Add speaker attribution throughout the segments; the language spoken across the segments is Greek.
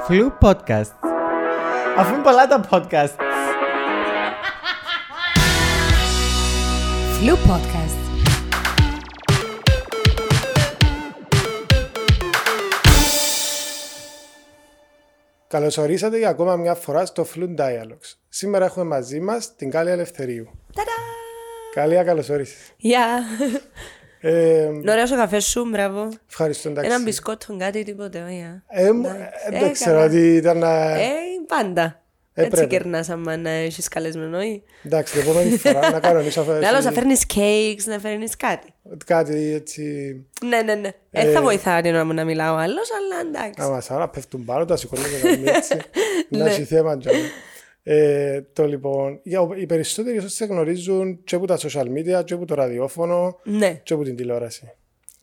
Speaker 1: Φλου podcast. Αφού είναι πολλά τα podcast.
Speaker 2: Flu Podcast.
Speaker 3: Καλώς ορίσατε για ακόμα μια φορά στο Fluent Dialogues. Σήμερα έχουμε μαζί μας την Κάλια Ελευθερίου.
Speaker 2: Ταδά!
Speaker 3: Κάλια, καλώς όρισες.
Speaker 2: Γεια!
Speaker 3: Ε,
Speaker 2: Είναι ωραίος ο καφές σου, μπράβο.
Speaker 3: ευχαριστώ, εντάξει.
Speaker 2: Ένα μπισκότο, κάτι, τίποτε, ωραία.
Speaker 3: Ε, μ-
Speaker 2: Εντάξει.
Speaker 3: ε,
Speaker 2: Ε,
Speaker 3: δεν ξέρω
Speaker 2: καλά.
Speaker 3: ότι ήταν να...
Speaker 2: Ε, πάντα.
Speaker 3: Ε,
Speaker 2: Έτσι
Speaker 3: πρέπει.
Speaker 2: κερνάς άμα να έχεις καλεσμένο ή.
Speaker 3: Εντάξει, την επόμενη φορά να κανονίσω αυτό.
Speaker 2: Ναι, άλλος να φέρνεις cakes, να φέρνεις κάτι.
Speaker 3: Κάτι έτσι...
Speaker 2: Ναι, ναι, ναι. Ε, θα βοηθάει την ώρα μου να μιλάω άλλος, αλλά εντάξει.
Speaker 3: Άμα σαν να πέφτουν πάνω, τα σηκώνουν και να μην έτσι. Να
Speaker 2: Ναι.
Speaker 3: έχει θέμα τζάμε. Ε, το λοιπόν, για, οι περισσότεροι ίσως σε γνωρίζουν και από τα social media, και από το ραδιόφωνο,
Speaker 2: Ναι.
Speaker 3: και από την τηλεόραση.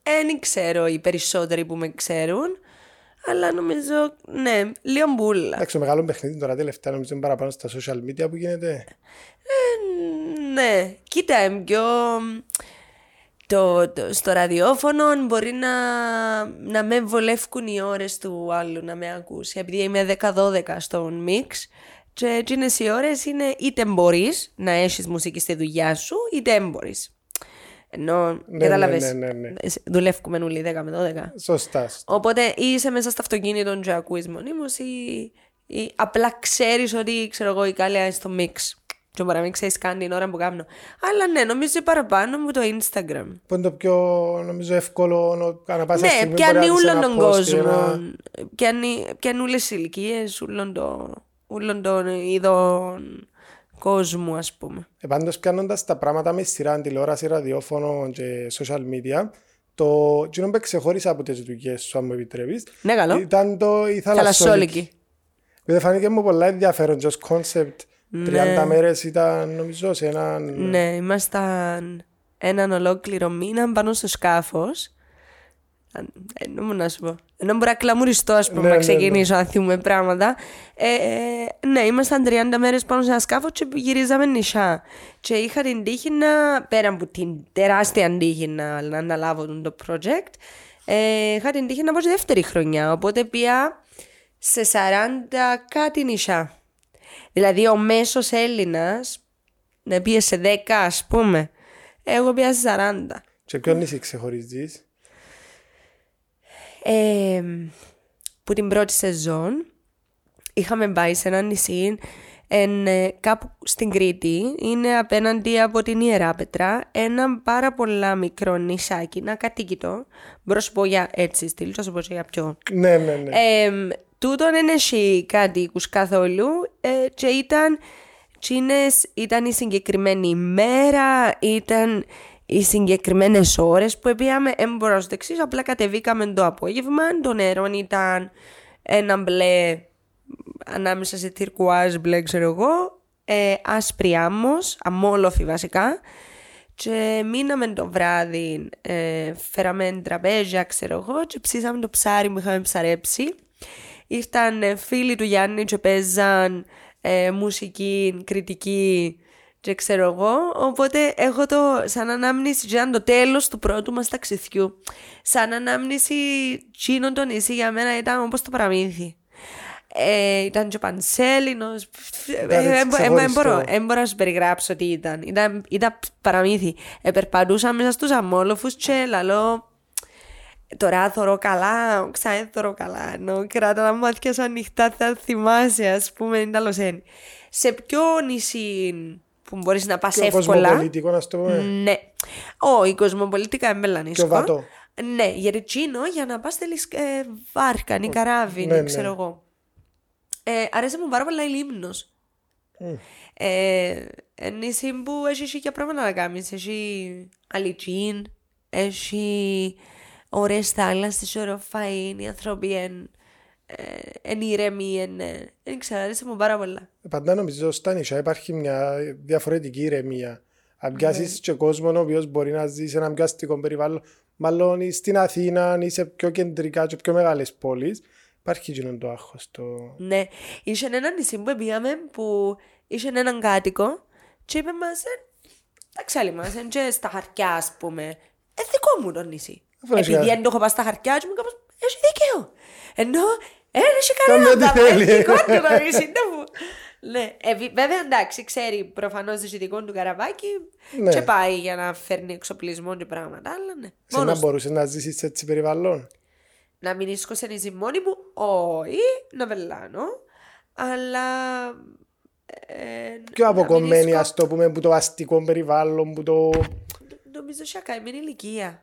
Speaker 2: Δεν ξέρω οι περισσότεροι που με ξέρουν, αλλά νομίζω, ναι, λίγο μπουλα.
Speaker 3: Εντάξει, το μεγάλο παιχνίδι τώρα τελευταία νομίζω είναι παραπάνω στα social media που γίνεται.
Speaker 2: Ναι, κοίτα, εμ, πιο... Το, το- στο ραδιόφωνο μπορεί να, να με βολεύουν οι ώρες του άλλου να με ακούσει. Επειδή είμαι 10-12 στον μίξ και εκείνες οι ώρες είναι είτε μπορείς να έχεις μουσική στη δουλειά σου είτε δεν μπορείς. Ενώ,
Speaker 3: Ναι,
Speaker 2: κατάλαβες,
Speaker 3: ναι, ναι, ναι.
Speaker 2: ε, δουλεύουμε όλοι 10 με 12.
Speaker 3: Σωστά. σωστά.
Speaker 2: Οπότε είσαι μέσα στο αυτοκίνητο και ακούεις μονίμως ή, ή απλά ξέρεις ότι ξέρω εγώ η κάλια είναι στο μίξ. Και μπορεί να μην ξέρεις καν την ώρα που κάνω. Αλλά ναι, νομίζω παραπάνω μου το Instagram.
Speaker 3: Που είναι το πιο νομίζω εύκολο να- ανά πάσα
Speaker 2: ναι,
Speaker 3: στιγμή
Speaker 2: πιάνει
Speaker 3: μπορεί να δεις
Speaker 2: όλον
Speaker 3: ένα
Speaker 2: τον
Speaker 3: post ή
Speaker 2: κόσμο.
Speaker 3: ένα-
Speaker 2: Πιάνει, πιάνει όλες τις ηλικίες, όλων των, όλων των ειδών κόσμου ας πούμε.
Speaker 3: Ε, πάντως πιάνοντας τα πράγματα με σειρά, τηλεόραση, ραδιόφωνο και social media, το κοινό που ξεχώρισα από τις δουλειές σου, αν μου επιτρέπεις,
Speaker 2: Ναι, καλό.
Speaker 3: ήταν το η θαλασσόλικη.
Speaker 2: Θαλασσόλικη.
Speaker 3: Δεν φάνηκε μου πολλά ενδιαφέρον, ως concept. 30 μέρες ήταν νομίζω σε έναν...
Speaker 2: Ναι, ήμασταν έναν ολόκληρο μήνα πάνω στο σκάφος. Ενώ μου να σου πω. Ενώ μπορεί να κλαμουριστώ, ας πούμε,
Speaker 3: Ναι,
Speaker 2: να
Speaker 3: ναι,
Speaker 2: ξεκινήσω να θυμούμε πράγματα. Ε, ε, ναι, ήμασταν 30 μέρες πάνω σε ένα σκάφο και γυρίζαμε νησιά. Και είχα την τύχη να, πέρα από την τεράστια τύχη να, να αναλάβω το project, ε, είχα την τύχη να πω στη δεύτερη χρονιά. Οπότε πια σε 40 κάτι νησιά. Δηλαδή ο μέσος Έλληνας να πήγες σε 10 ας πούμε. Εγώ πήγα σε 40.
Speaker 3: Και ποιο νησί ξεχωρίζεις;
Speaker 2: Ε, που την πρώτη σεζόν είχαμε πάει σε ένα νησί εν, ε, κάπου στην Κρήτη. Είναι απέναντι από την Ιερά Πετρά. Ένα πάρα πολλά μικρό νησάκι, ένα κατοίκητο. Μπορώ να σου πω για έτσι στυλ, θα σου πω για πιο
Speaker 3: Ναι, ναι, ναι.
Speaker 2: Ε, τούτον δεν έχει κατοίκους καθόλου ε, και ήταν, τσίνες, ήταν η συγκεκριμένη ημέρα, ήταν οι συγκεκριμένες ώρες που πήγαμε, δεν μπορώ να σου το εξήσω, απλά κατεβήκαμε το απόγευμα, το νερό ήταν ένα μπλε ανάμεσα σε τυρκουάζ μπλε ξέρω εγώ, ε, άσπρη άμμος, αμόλοφη βασικά και μείναμε το βράδυ, ε, φέραμε τραπέζια ξέρω εγώ και ψήσαμε το ψάρι που είχαμε ψαρέψει. Ήρθαν ε, φίλοι του Γιάννη και παίζαν ε, μουσική, κριτική και ξέρω εγώ. Οπότε έχω το σαν ανάμνηση και ήταν το τέλος του πρώτου μας ταξιδιού. Σαν ανάμνηση τσίνο το νησί για μένα ήταν όπως το παραμύθι. Ε, ήταν και ο Πανσέλινος.
Speaker 3: Ήταν έτσι
Speaker 2: Ε, ε, ε, ε,
Speaker 3: ξεχωριστό.
Speaker 2: μπορώ, δεν μπορώ να σου περιγράψω τι ήταν. Ήταν, ήταν παραμύθι. Ε, περπατούσα μέσα στους αμόλοφους και λαλό Τώρα θωρώ καλά, ξανά θωρώ καλά. Ενώ κράτα τα μάτια σου ανοιχτά, θα θυμάσαι, ας πούμε, είναι άλλο ένα. Σε ποιο νησί που μπορείς να πας
Speaker 3: Πιο
Speaker 2: εύκολα.
Speaker 3: κοσμοπολιτικό, να το πούμε.
Speaker 2: Ναι. Ω, η κοσμοπολίτικα είναι
Speaker 3: Πιο
Speaker 2: μελανίσκο.
Speaker 3: βατό.
Speaker 2: Ναι, γιατί τσίνο για να πας θέλεις ε, βάρκα, ή καράβι,
Speaker 3: Ναι,
Speaker 2: ναι,
Speaker 3: ναι.
Speaker 2: ξέρω εγώ. Ε, αρέσει μου πάρα πολλά η Λίμνος. Ε, νησί που έχεις και πράγματα να κάνεις. Έχει αλητσίν, έχει ωραίες θάλασσες, ωραίο φαΐν, οι άνθρωποι εν, ε, εν ηρεμοί, εν, ε, δεν ξέρω, αρέσει μου πάρα πολλά.
Speaker 3: Πάντα νομίζω στα νησιά υπάρχει μια διαφορετική ηρεμία. Αν
Speaker 2: Ναι.
Speaker 3: πιάσεις και κόσμο ο οποίος μπορεί να ζει σε ένα πιο αστικό περιβάλλον, μάλλον στην Αθήνα ή σε πιο κεντρικά και πιο μεγάλες πόλεις, υπάρχει εκείνο το άγχος. Το...
Speaker 2: Ναι, είχε ένα νησί που πήγαμε που είχε έναν κάτοικο και είπε μας, ε, εντάξει άλλοι μας, είναι και στα χαρτιά ας πούμε. Ε, δικό μου το νησί.
Speaker 3: Αφού έχει
Speaker 2: Επειδή
Speaker 3: κα-
Speaker 2: δεν το έχω πάει στα χαρτιά και μου κάπως, έχει δίκαιο. Ενώ Ε, έχει
Speaker 3: Κάμε
Speaker 2: κανένα
Speaker 3: ό,τι
Speaker 2: τα
Speaker 3: θέλει.
Speaker 2: δικό του να μην συντεύω. Ναι, ε, βι- βέβαια εντάξει, ξέρει προφανώς το δικό του καραβάκι
Speaker 3: Ναι.
Speaker 2: και πάει για να φέρνει εξοπλισμό και πράγματα. Αλλά ναι.
Speaker 3: Σε
Speaker 2: Μόνος
Speaker 3: να μπορούσε να ζήσει σε έτσι περιβάλλον.
Speaker 2: να μην ίσκωσε μόνη μου, όχι, να βελάνω. Αλλά. Ε,
Speaker 3: Πιο
Speaker 2: να μην
Speaker 3: αποκομμένη,
Speaker 2: ίσκω-
Speaker 3: ας το πούμε, που το αστικό περιβάλλον, που το.
Speaker 2: Νομίζω ότι καημένη ηλικία.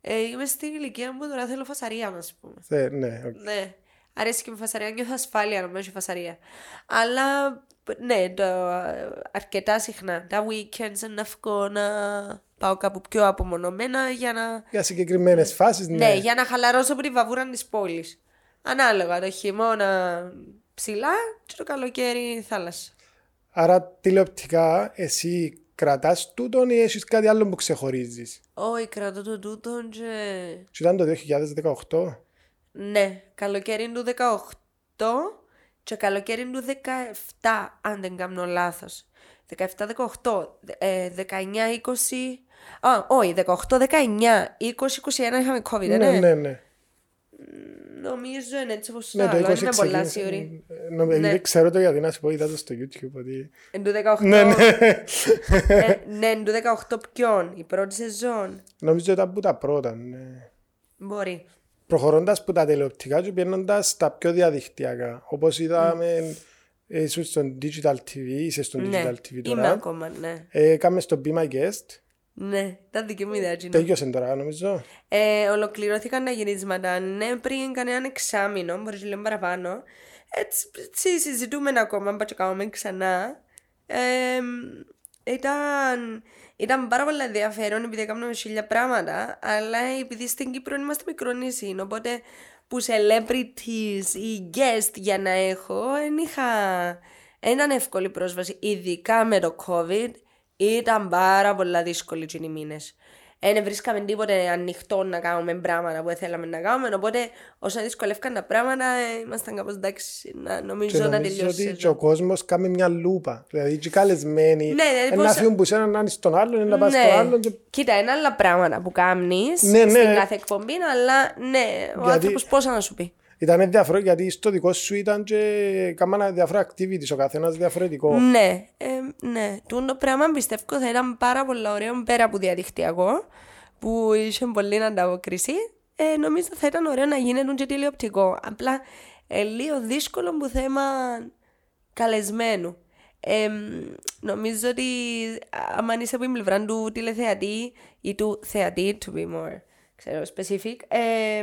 Speaker 2: Ε, είμαι στην ηλικία μου που τώρα θέλω φασαρία, να πούμε.
Speaker 3: Θε- ναι, οκ.
Speaker 2: Ναι. Αρέσει και με φασαρία, νιώθω ασφάλεια να έχει φασαρία. Αλλά ναι, το, αρκετά συχνά. Τα weekends είναι εύκολο να πάω κάπου πιο απομονωμένα για να.
Speaker 3: Για συγκεκριμένες φάσεις,
Speaker 2: Ναι,
Speaker 3: ναι.
Speaker 2: για να χαλαρώσω από τη βαβούρα της πόλης. Ανάλογα το χειμώνα ψηλά και το καλοκαίρι θάλασσα.
Speaker 3: Άρα τηλεοπτικά εσύ κρατάς τούτον ή έχεις κάτι άλλο που ξεχωρίζεις;
Speaker 2: Όχι, κρατώ το τούτο και.
Speaker 3: Σου ήταν το 2018.
Speaker 2: Ναι, καλοκαίρι του 18 και καλοκαίρι του 17, αν δεν κάνω λάθος. 17-18, ε, 19-20... Α, όχι, 18-19, 20-21 είχαμε COVID,
Speaker 3: Ναι,
Speaker 2: ναι.
Speaker 3: ναι, ναι.
Speaker 2: Νομίζω είναι έτσι όπως το
Speaker 3: Ναι, το
Speaker 2: άλλο,
Speaker 3: 20
Speaker 2: είμαι πολλά
Speaker 3: ξεκίνησε.
Speaker 2: σίγουρη.
Speaker 3: Ε, νομ-
Speaker 2: Ναι.
Speaker 3: Ξέρω το γιατί να σου πω, είδα το στο YouTube. Ότι...
Speaker 2: Εν του 18,
Speaker 3: Ναι, ναι.
Speaker 2: ε, ναι, εν του 18 ποιον, η πρώτη σεζόν,
Speaker 3: Νομίζω ήταν που τα πρώτα. Ναι.
Speaker 2: μπορεί.
Speaker 3: Προχωρώντας που τα τηλεοπτικά και πηγαίνοντα στα πιο διαδικτυακά. Όπως είδαμε, ε, ήσουν στο Digital TV, είσαι στο
Speaker 2: Ναι,
Speaker 3: Digital TV
Speaker 2: είμαι
Speaker 3: τώρα.
Speaker 2: ακόμα, ναι.
Speaker 3: Ε, Κάμε στο Be My Guest.
Speaker 2: Ναι, ήταν δική μου ιδέα, Τζίνο.
Speaker 3: Τέλειωσε τώρα, νομίζω.
Speaker 2: Ε, ολοκληρώθηκαν τα γυρίσματα. Ναι, πριν κανέναν εξάμεινο, μπορείς λίγο παραπάνω. Έτσι, έτσι συζητούμε ακόμα, αν και κάνουμε ξανά. Ε, ήταν, ήταν πάρα πολύ ενδιαφέρον επειδή έκαναμε χίλια πράγματα, αλλά επειδή στην Κύπρο είμαστε μικρονήσι, οπότε που celebrities ή guest για να έχω, δεν είχα. δεν ήταν εύκολη πρόσβαση, ειδικά με το COVID, ήταν πάρα πολλά δύσκολοι εκείνοι οι μήνες. Δεν βρίσκαμε τίποτε ανοιχτό να κάνουμε πράγματα που θέλαμε να κάνουμε. Οπότε, όσο δυσκολεύκαν τα πράγματα, ε, ήμασταν κάπως εντάξει. Να,
Speaker 3: Και
Speaker 2: νομίζω να
Speaker 3: νομίζω
Speaker 2: τελειώσει. η
Speaker 3: ότι και
Speaker 2: σεζόν.
Speaker 3: ο κόσμος κάνει μια λούπα. Δηλαδή, και οι καλεσμένοι.
Speaker 2: Ναι, δηλαδή
Speaker 3: Ένα
Speaker 2: πώς-
Speaker 3: φύγουν που σένα να είναι στον άλλον, να πας
Speaker 2: Ναι.
Speaker 3: στον άλλον. Και...
Speaker 2: Κοίτα, είναι άλλα πράγματα που κάνει
Speaker 3: Ναι, ναι.
Speaker 2: στην κάθε εκπομπή, αλλά ναι, ο
Speaker 3: Γιατί-
Speaker 2: άνθρωπος πόσα να σου πει.
Speaker 3: Ήταν ενδιαφέρον γιατί στο δικό σου ήταν και κάμανα διάφορα activities, ο καθένας διαφορετικό.
Speaker 2: Ναι, ε, ναι. Τούτο πράγμα πιστεύω θα ήταν πάρα πολύ ωραίο πέρα από διαδικτυακό, που είχε πολύ ανταπόκριση. Ε, νομίζω θα ήταν ωραίο να γίνεται και τηλεοπτικό. Απλά ε, λίγο δύσκολο που θέμα καλεσμένου. Ε, νομίζω ότι άμα είσαι από την πλευρά του τηλεθεατή ή του θεατή, to be more ξέρω, specific, ε,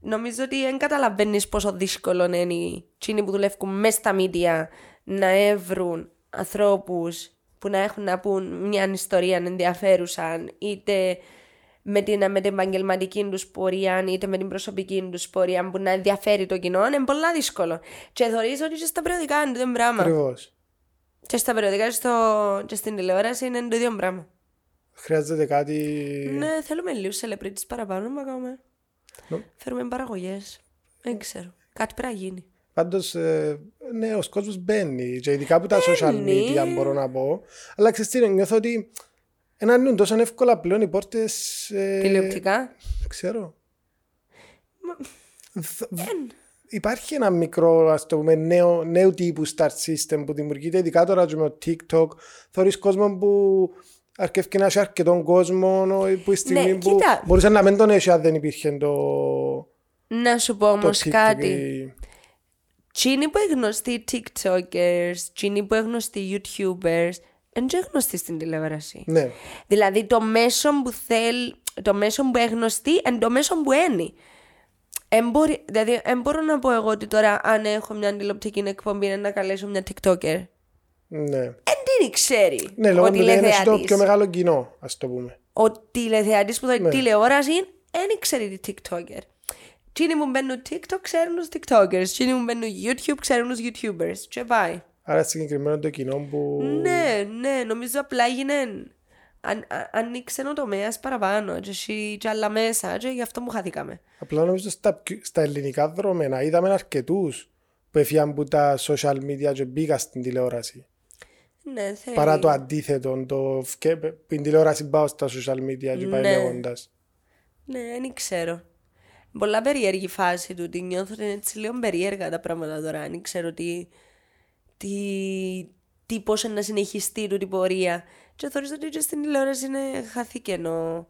Speaker 2: νομίζω ότι δεν καταλαβαίνεις πόσο δύσκολο είναι εκείνοι που δουλεύουν μέσα στα μίντια να έβρουν ανθρώπους που να έχουν να πούν μια ιστορία ενδιαφέρουσα είτε με την, με την επαγγελματική τους πορεία είτε με την προσωπική τους πορεία που να ενδιαφέρει το κοινό είναι πολύ δύσκολο. Και θεωρείς ότι και στα περιοδικά είναι το ίδιο πράγμα.
Speaker 3: Ακριβώς.
Speaker 2: Και στα περιοδικά και, στο, και στην τηλεόραση είναι το ίδιο πράγμα.
Speaker 3: Χρειάζεται κάτι.
Speaker 2: Ναι, θέλουμε λίγους celebrities παραπάνω να κάνουμε.
Speaker 3: Νο-
Speaker 2: Φέρουμε παραγωγές. Δεν ξέρω. Κάτι πρέπει να γίνει.
Speaker 3: Πάντως, ναι, ο κόσμος μπαίνει. Και ειδικά από τα social
Speaker 2: Μπαίνει.
Speaker 3: media, μπορώ να πω. Αλλά ξέρεις τι, νιώθω ότι ένα ανοίγουν τόσο εύκολα πλέον οι πόρτες.
Speaker 2: Τηλεοπτικά;
Speaker 3: Ξέρω. Θ- Υπάρχει ένα μικρό, ας το πούμε, νέο, νέου τύπου start system που δημιουργείται, ειδικά τώρα και με το TikTok. Θωρείς κόσμο που αρκεύει να έχει αρκετόν κόσμο, ο- που η στιγμή
Speaker 2: Ναι,
Speaker 3: που
Speaker 2: κοίτα.
Speaker 3: μπορούσε να μην τον έχει αν δεν υπήρχε το,
Speaker 2: Να σου πω
Speaker 3: το
Speaker 2: όμως
Speaker 3: TikTok.
Speaker 2: κάτι.
Speaker 3: ή-
Speaker 2: Τσίνοι που είναι γνωστοί TikTokers, τσίνοι που είναι γνωστοί YouTubers, δεν είναι γνωστοί στην τηλεόραση.
Speaker 3: Ναι.
Speaker 2: Δηλαδή το μέσο που θέλει, το μέσο που είναι γνωστή, είναι το μέσο που είναι. Εν μπορεί- δηλαδή, δεν μπορώ να πω εγώ ότι τώρα αν έχω μια τηλεοπτική εκπομπή είναι να καλέσω μια TikToker.
Speaker 3: Ναι.
Speaker 2: Δεν την ξέρει
Speaker 3: Ναι, λόγω
Speaker 2: ο
Speaker 3: του λέει είναι στο
Speaker 2: τηλεθεατής.
Speaker 3: πιο μεγάλο κοινό, ας το πούμε.
Speaker 2: Ο τηλεθεατής που δει
Speaker 3: Ναι.
Speaker 2: τηλεόραση δεν ξέρει τι TikToker. Τσίνοι που μπαίνουν TikTok ξέρουν τους TikTokers. Τσίνοι που μπαίνουν YouTube ξέρουν τους YouTubers. Και πάει.
Speaker 3: Άρα συγκεκριμένο το κοινό που...
Speaker 2: Ναι, ναι, νομίζω απλά έγινε. Αν, α- ανοίξε ο τομέας παραπάνω και, εσύ και άλλα μέσα και γι' αυτό μου χαθήκαμε.
Speaker 3: Απλά νομίζω στα, πιο- στα ελληνικά δρόμενα είδαμε αρκετούς που έφυγαν από τα social media και μπήκα στην τηλεόραση.
Speaker 2: Ναι, θέλει.
Speaker 3: Παρά το αντίθετο, το φκε- που την τηλεόραση πάω στα social media και πάει
Speaker 2: Ναι.
Speaker 3: λέγοντας.
Speaker 2: Ναι, δεν ξέρω. πολλά περίεργη φάση του. Τη νιώθω ότι είναι έτσι λίγο περίεργα τα πράγματα τώρα. Αν ξέρω τι, τι, τι πώς είναι να συνεχιστεί του την πορεία. Και θεωρείς ότι και στην τηλεόραση είναι χαθήκεν ο,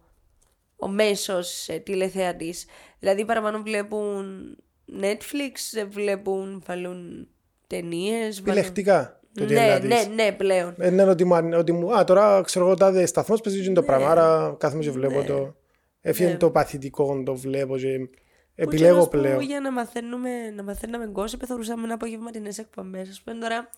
Speaker 2: ο μέσος ε, τηλεθεατής. Δηλαδή παραπάνω βλέπουν Netflix, βλέπουν, βάλουν ταινίες. Βάλουν...
Speaker 3: Επιλεκτικά. Το τι
Speaker 2: Ναι,
Speaker 3: είναι να
Speaker 2: ναι,
Speaker 3: δεις.
Speaker 2: ναι, πλέον.
Speaker 3: Ε, ναι, ότι μου, ότι μου, α, τώρα ξέρω εγώ τάδε σταθμός παίζει και το
Speaker 2: Ναι.
Speaker 3: πράγμα, άρα κάθομαι και βλέπω
Speaker 2: Ναι.
Speaker 3: το. Έφυγε
Speaker 2: Ναι.
Speaker 3: το παθητικό, το βλέπω και
Speaker 2: Που
Speaker 3: επιλέγω
Speaker 2: καιρός που
Speaker 3: πλέον.
Speaker 2: για να μαθαίνουμε, να μαθαίναμε gossip, θεωρούσαμε ένα απογευματινές εκπομπές. Ας πούμε τώρα,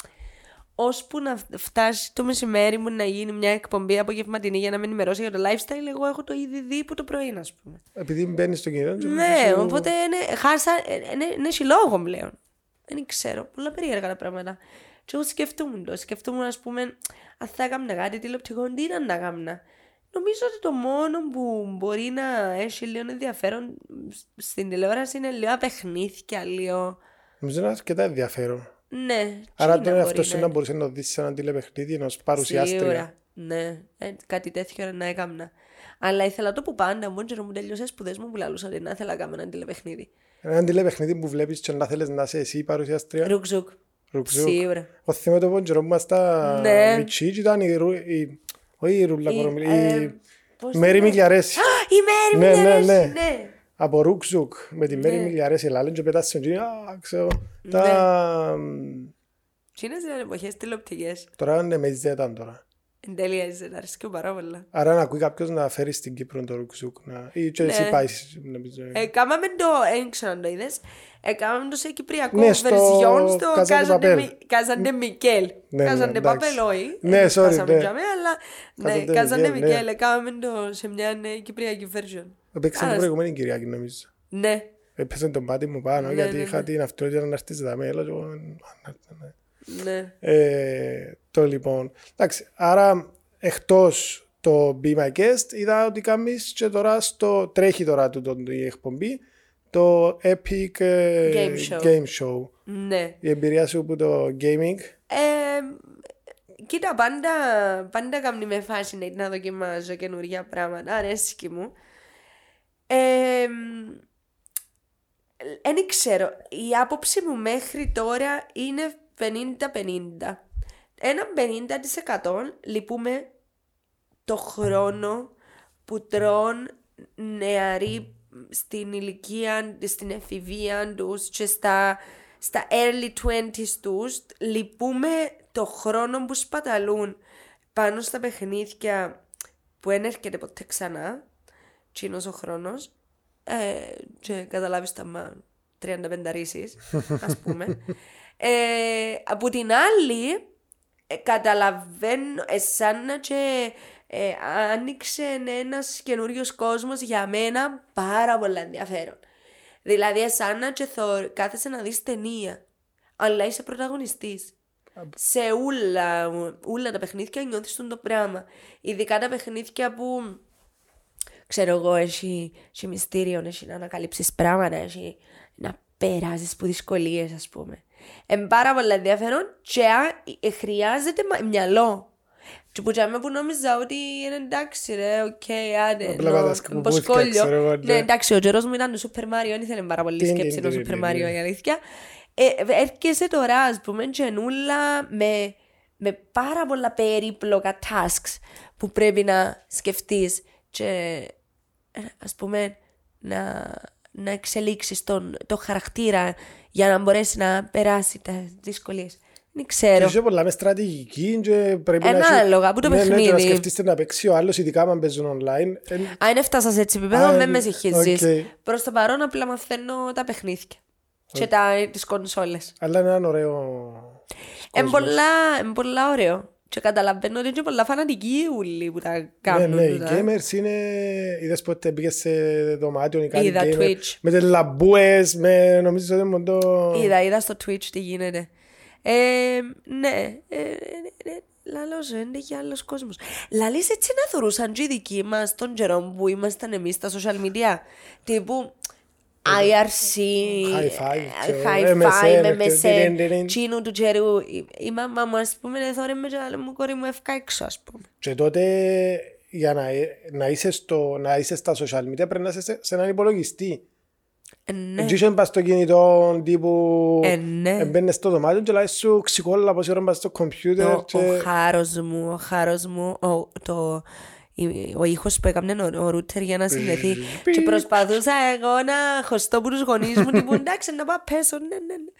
Speaker 2: ώσπου να φτάσει το μεσημέρι μου να γίνει μια εκπομπή απογευματινή για να με ενημερώσει για το lifestyle, εγώ έχω το ήδη δει που το πρωί, ας πούμε.
Speaker 3: Επειδή μπαίνει στο κινητό. και
Speaker 2: Ναι,
Speaker 3: σου-
Speaker 2: οπότε είναι, χάσα, είναι, είναι έχει λόγο πλέον. Δεν ξέρω, πολλά περίεργα τα πράγματα. Και εγώ σκεφτούμουν το, σκεφτούμουν ας πούμε, αν θα έκανα κάτι τηλεοπτικό, τι ήταν να έκανα. Νομίζω ότι το μόνο που μπορεί να έχει λίγο ενδιαφέρον στην τηλεόραση είναι λίγο παιχνίδια, λίγο...
Speaker 3: Νομίζω είναι αρκετά ενδιαφέρον.
Speaker 2: Ναι,
Speaker 3: Άρα
Speaker 2: Τσίνα
Speaker 3: τον
Speaker 2: μπορεί
Speaker 3: εαυτό σου
Speaker 2: να
Speaker 3: να μπορούσε να το δεις σε ένα τηλεπαιχνίδι ενός παρουσιάστρια.
Speaker 2: Σίγουρα. Ναι, ε, κάτι τέτοιο να έκανα. Αλλά ήθελα το που πάντα μου, και μου τελειώσε σπουδές μου που λαλούσα ότι να ήθελα να κάνω ένα τηλεπαιχνίδι.
Speaker 3: Ένα τηλεπαιχνίδι που βλέπεις και να θέλεις να είσαι εσύ η παρουσιάστρια.
Speaker 2: Ρουκζουκ.
Speaker 3: Ρουκζουκ.
Speaker 2: Σίγουρα.
Speaker 3: Ο θυμό το πόντζερο μας τα
Speaker 2: Ναι.
Speaker 3: μητσί και ήταν η Ρου... η- Όχι η Ρούλα
Speaker 2: Η,
Speaker 3: Κορομιλή,
Speaker 2: ε,
Speaker 3: η
Speaker 2: πώς
Speaker 3: Μέρη
Speaker 2: είναι;
Speaker 3: Μιλιαρέση.
Speaker 2: Α, η Μέρη
Speaker 3: Ναι,
Speaker 2: μου
Speaker 3: ναι,
Speaker 2: αρέσει,
Speaker 3: ναι.
Speaker 2: ναι.
Speaker 3: Από Ρουκζουκ με τη Μέρη
Speaker 2: Ναι.
Speaker 3: Μιλιαρέση λάλεν και πετάς στον τζίνι. Α, ξέρω. Τα...
Speaker 2: Τι είναι στις εποχές τηλεοπτικές;
Speaker 3: Τώρα είναι με ζέταν τώρα.
Speaker 2: Εν τέλεια, είσαι, αρέσει και πάρα πολλά.
Speaker 3: Άρα να ακούει κάποιος να φέρει στην Κύπρο το Ρουκζουκ. να- Ή και εσύ
Speaker 2: Ναι.
Speaker 3: πάει. νομίζω.
Speaker 2: Ε, κάμαμε το, δεν ξέρω αν το είδες, ε, κάμαμε το σε κυπριακό
Speaker 3: Ναι, στο
Speaker 2: βερσιόν στο
Speaker 3: Casa de
Speaker 2: Κάζαντε
Speaker 3: Papel.
Speaker 2: Μι- Κάζαντε Μικέλ.
Speaker 3: Ναι, ναι,
Speaker 2: Κάζαντε
Speaker 3: εντάξει.
Speaker 2: Παπέλ, όχι.
Speaker 3: Ναι,
Speaker 2: ε,
Speaker 3: sorry,
Speaker 2: φτάσαμε
Speaker 3: ναι.
Speaker 2: τζαμέ, αλλά ναι,
Speaker 3: Casa de
Speaker 2: Κάζαντε
Speaker 3: Miguel, ναι.
Speaker 2: Μικέλ, κάμαμε το σε μια ε, κυπριακή version.
Speaker 3: Έπαιξε την
Speaker 2: Άρα,
Speaker 3: προηγούμενη Κυριακή νομίζω.
Speaker 2: Ναι,
Speaker 3: Έπαιζε τον πάτη μου πάνω
Speaker 2: Ναι,
Speaker 3: γιατί
Speaker 2: ναι,
Speaker 3: είχα
Speaker 2: ναι.
Speaker 3: την αυτότητα να έρθεις στα μέλα. Και εγώ, ναι.
Speaker 2: ναι.
Speaker 3: Ε, το λοιπόν. Εντάξει, άρα εκτός το Be My Guest είδα ότι κάνεις και τώρα στο τρέχει τώρα του τον, η εκπομπή το Epic ε,
Speaker 2: Game show.
Speaker 3: game show.
Speaker 2: Ναι.
Speaker 3: Η εμπειρία σου που το gaming
Speaker 2: Ε, κοίτα, πάντα, πάντα κάνει με φάση να δοκιμάζω καινούργια πράγματα. Αρέσκει μου. Ε, δεν ξέρω. Η άποψη μου μέχρι τώρα είναι 50-50. Ένα 50% λυπούμε το χρόνο που τρών νεαροί στην ηλικία, στην εφηβεία τους και στα, στα early 20s τους λυπούμε το χρόνο που σπαταλούν πάνω στα παιχνίδια που δεν έρχεται ποτέ ξανά τσίνος ο χρόνος ε, και καταλάβεις τα μα 35 ρίσεις ας πούμε ε, από την άλλη ε, καταλαβαίνω εσάνα και ε, άνοιξε ένας καινούριος κόσμος για μένα πάρα πολύ ενδιαφέρον. Δηλαδή εσάνα και θω, κάθεσαι να δεις ταινία, αλλά είσαι πρωταγωνιστής. Σε όλα, όλα τα παιχνίδια νιώθεις τον το πράγμα. Ειδικά τα παιχνίδια που ξέρω εγώ, έχει, έχει μυστήριο, έχει να ανακαλύψεις πράγματα, έχει να περάσεις που δυσκολίες, ας πούμε. Είναι πάρα πολύ ενδιαφέρον και ε, χρειάζεται μα- μυαλό. Και που τζάμε που νόμιζα ότι είναι εντάξει ρε, οκ, άντε,
Speaker 3: Απλά
Speaker 2: νο-
Speaker 3: πατάς κουμπούθια,
Speaker 2: μποσκόλιο.
Speaker 3: ξέρω εγώ, ναι.
Speaker 2: Ναι, εντάξει, ο Τζερός μου ήταν το Super Mario, δεν ήθελε πάρα πολύ
Speaker 3: Τιν,
Speaker 2: σκέψη
Speaker 3: τιν,
Speaker 2: το
Speaker 3: τιν,
Speaker 2: Super
Speaker 3: τιν,
Speaker 2: Mario,
Speaker 3: τιν.
Speaker 2: η αλήθεια. Ε, έρχεσαι τώρα, ας πούμε, τζενούλα με, με πάρα πολλά περίπλοκα tasks που πρέπει να σκεφτείς και ε, ας πούμε να, να εξελίξεις τον, το χαρακτήρα για να μπορέσει να περάσει τα δυσκολίες. Δεν
Speaker 3: Και
Speaker 2: ξέρω.
Speaker 3: είσαι πολλά με στρατηγική και πρέπει να
Speaker 2: Ανάλογα, που το
Speaker 3: ναι, ναι, και να
Speaker 2: παιχνίδι.
Speaker 3: σκεφτείς να παίξει ο άλλος ειδικά αν παίζουν online Ε,
Speaker 2: Αν έφτασα σε έτσι επίπεδο,
Speaker 3: Α,
Speaker 2: δεν με
Speaker 3: ε,
Speaker 2: συγχύζεις.
Speaker 3: οκ.
Speaker 2: Προς το παρόν απλά μαθαίνω τα παιχνίδια και τα, τις κονσόλες.
Speaker 3: αλλά είναι ένα ωραίο
Speaker 2: Είναι πολλά, εν πολλά ωραίο. Και καταλαβαίνω ότι είναι πολλά φανατικοί ούλοι που τα
Speaker 3: Ναι,
Speaker 2: κάνουν.
Speaker 3: ναι, οι
Speaker 2: τούτα.
Speaker 3: gamers είναι... Είδες πότε πήγες σε δωμάτιο ή κάτι
Speaker 2: Είδα
Speaker 3: gamer,
Speaker 2: Twitch.
Speaker 3: Με τις λαμπούες, με νομίζω ότι είναι το...
Speaker 2: Είδα, είδα στο Twitch τι γίνεται. Ε, ναι, ε, ε, ε, λαλός, είναι και άλλος κόσμος. Λαλείς έτσι να θεωρούσαν και οι δικοί μας τον καιρό που ήμασταν εμείς στα social media. Τύπου IRC,
Speaker 3: High-five,
Speaker 2: ε,
Speaker 3: ξέρω,
Speaker 2: High-five,
Speaker 3: MSN,
Speaker 2: MSN,
Speaker 3: τιν, τιν, τιν.
Speaker 2: τσίνου του καιρού. Η- Η μαμά μου, ας πούμε, θόρε με και λέει μου κόρη μου έφκα έξω, ας πούμε.
Speaker 3: Και τότε για να, να, είσαι στο, να είσαι στα social media πρέπει να είσαι σε, σε έναν υπολογιστή.
Speaker 2: Ε, ναι.
Speaker 3: Έτσι είχε πας στο κινητό τύπου
Speaker 2: Ε, ναι.
Speaker 3: Εμπαίνες στο δωμάτιο και λέει σου ξικόλα πόση ώρα πας στο κομπιούτερ
Speaker 2: Ο,
Speaker 3: και...
Speaker 2: ο χάρος μου, ο χάρος μου, ο, το, η- ο ήχος που έκαμε ο, ο ρούτερ για να συνδεθεί και προσπαθούσα εγώ να χωστώ που τους γονείς μου τύπου εντάξει να πάω πέσω ναι ναι ναι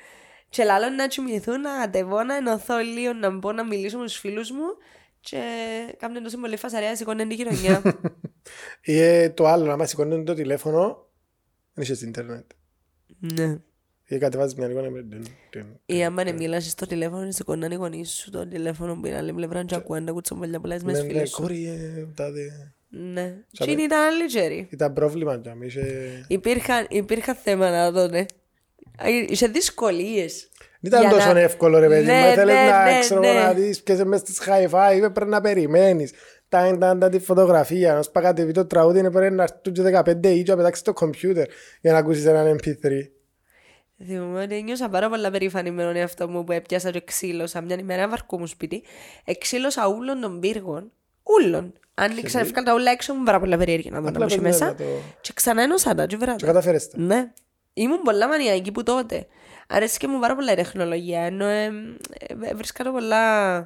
Speaker 2: και λάλλον να τσιμηθούν, να κατεβώ, να ενωθώ λίγο, να μπω να μιλήσω με τους φίλους μου και κάμουν τόσο πολύ φασαρέα, σηκώνουν την κοινωνιά.
Speaker 3: Ή ε, το άλλο, να μας σηκώνουν το τηλέφωνο, δεν είχες ίντερνετ.
Speaker 2: ναι.
Speaker 3: Ή κατεβάζεις μια εικόνα με... ντουν, ντουν.
Speaker 2: Ή άμα ναι μίλασες στο τηλέφωνο, σηκώναν οι γονείς σου το τηλέφωνο που είναι άλλη πλευρά και ακούαν τα κουτσομπολιά που λες μες
Speaker 3: Ναι,
Speaker 2: τις
Speaker 3: ναι,
Speaker 2: φίλες σου.
Speaker 3: κόρη, ε, τάδε.
Speaker 2: Ναι. Και είναι ήταν άλλη τζέρι.
Speaker 3: Ήταν πρόβλημα για μí, είχε...
Speaker 2: Υπήρχαν, υπήρχαν θέματα τότε. Είχε δυσκολίες.
Speaker 3: Δεν ήταν τόσο εύκολο ρε παιδί μου,
Speaker 2: Ναι,
Speaker 3: θέλεις
Speaker 2: ναι,
Speaker 3: να
Speaker 2: ναι,
Speaker 3: ξέρω
Speaker 2: ναι.
Speaker 3: να δεις ποιες είναι μες στις hi-fi, είπε, πρέπει να περιμένεις. Τα τα τα τη φωτογραφία, να σπακατεβεί το τραγούδι, είναι πρέπει να έρθουν και 15 ή και να πετάξεις το κομπιούτερ για να ακούσεις έναν MP3.
Speaker 2: Θυμούμαι ότι νιώσα πάρα πολλά περήφανη με τον εαυτό μου που έπιασα και ξύλωσα μια ημέρα βαρκού μου σπίτι. Εξύλωσα ούλων των πύργων. Ούλων. Άνοιξα, έφυγαν τα ούλα έξω μου πάρα πολλά περίεργα να δω να
Speaker 3: Απλά
Speaker 2: μπω
Speaker 3: πρέπει
Speaker 2: μέσα.
Speaker 3: να το-
Speaker 2: Και ξανά ένωσα τα και βράδυ.
Speaker 3: Και καταφέρες τα.
Speaker 2: Ναι. Ήμουν πολλά μανιακή που τότε. Αρέσει και μου πάρα πολλά η τεχνολογία. Ενώ ε, ε, βρίσκα το πολλά.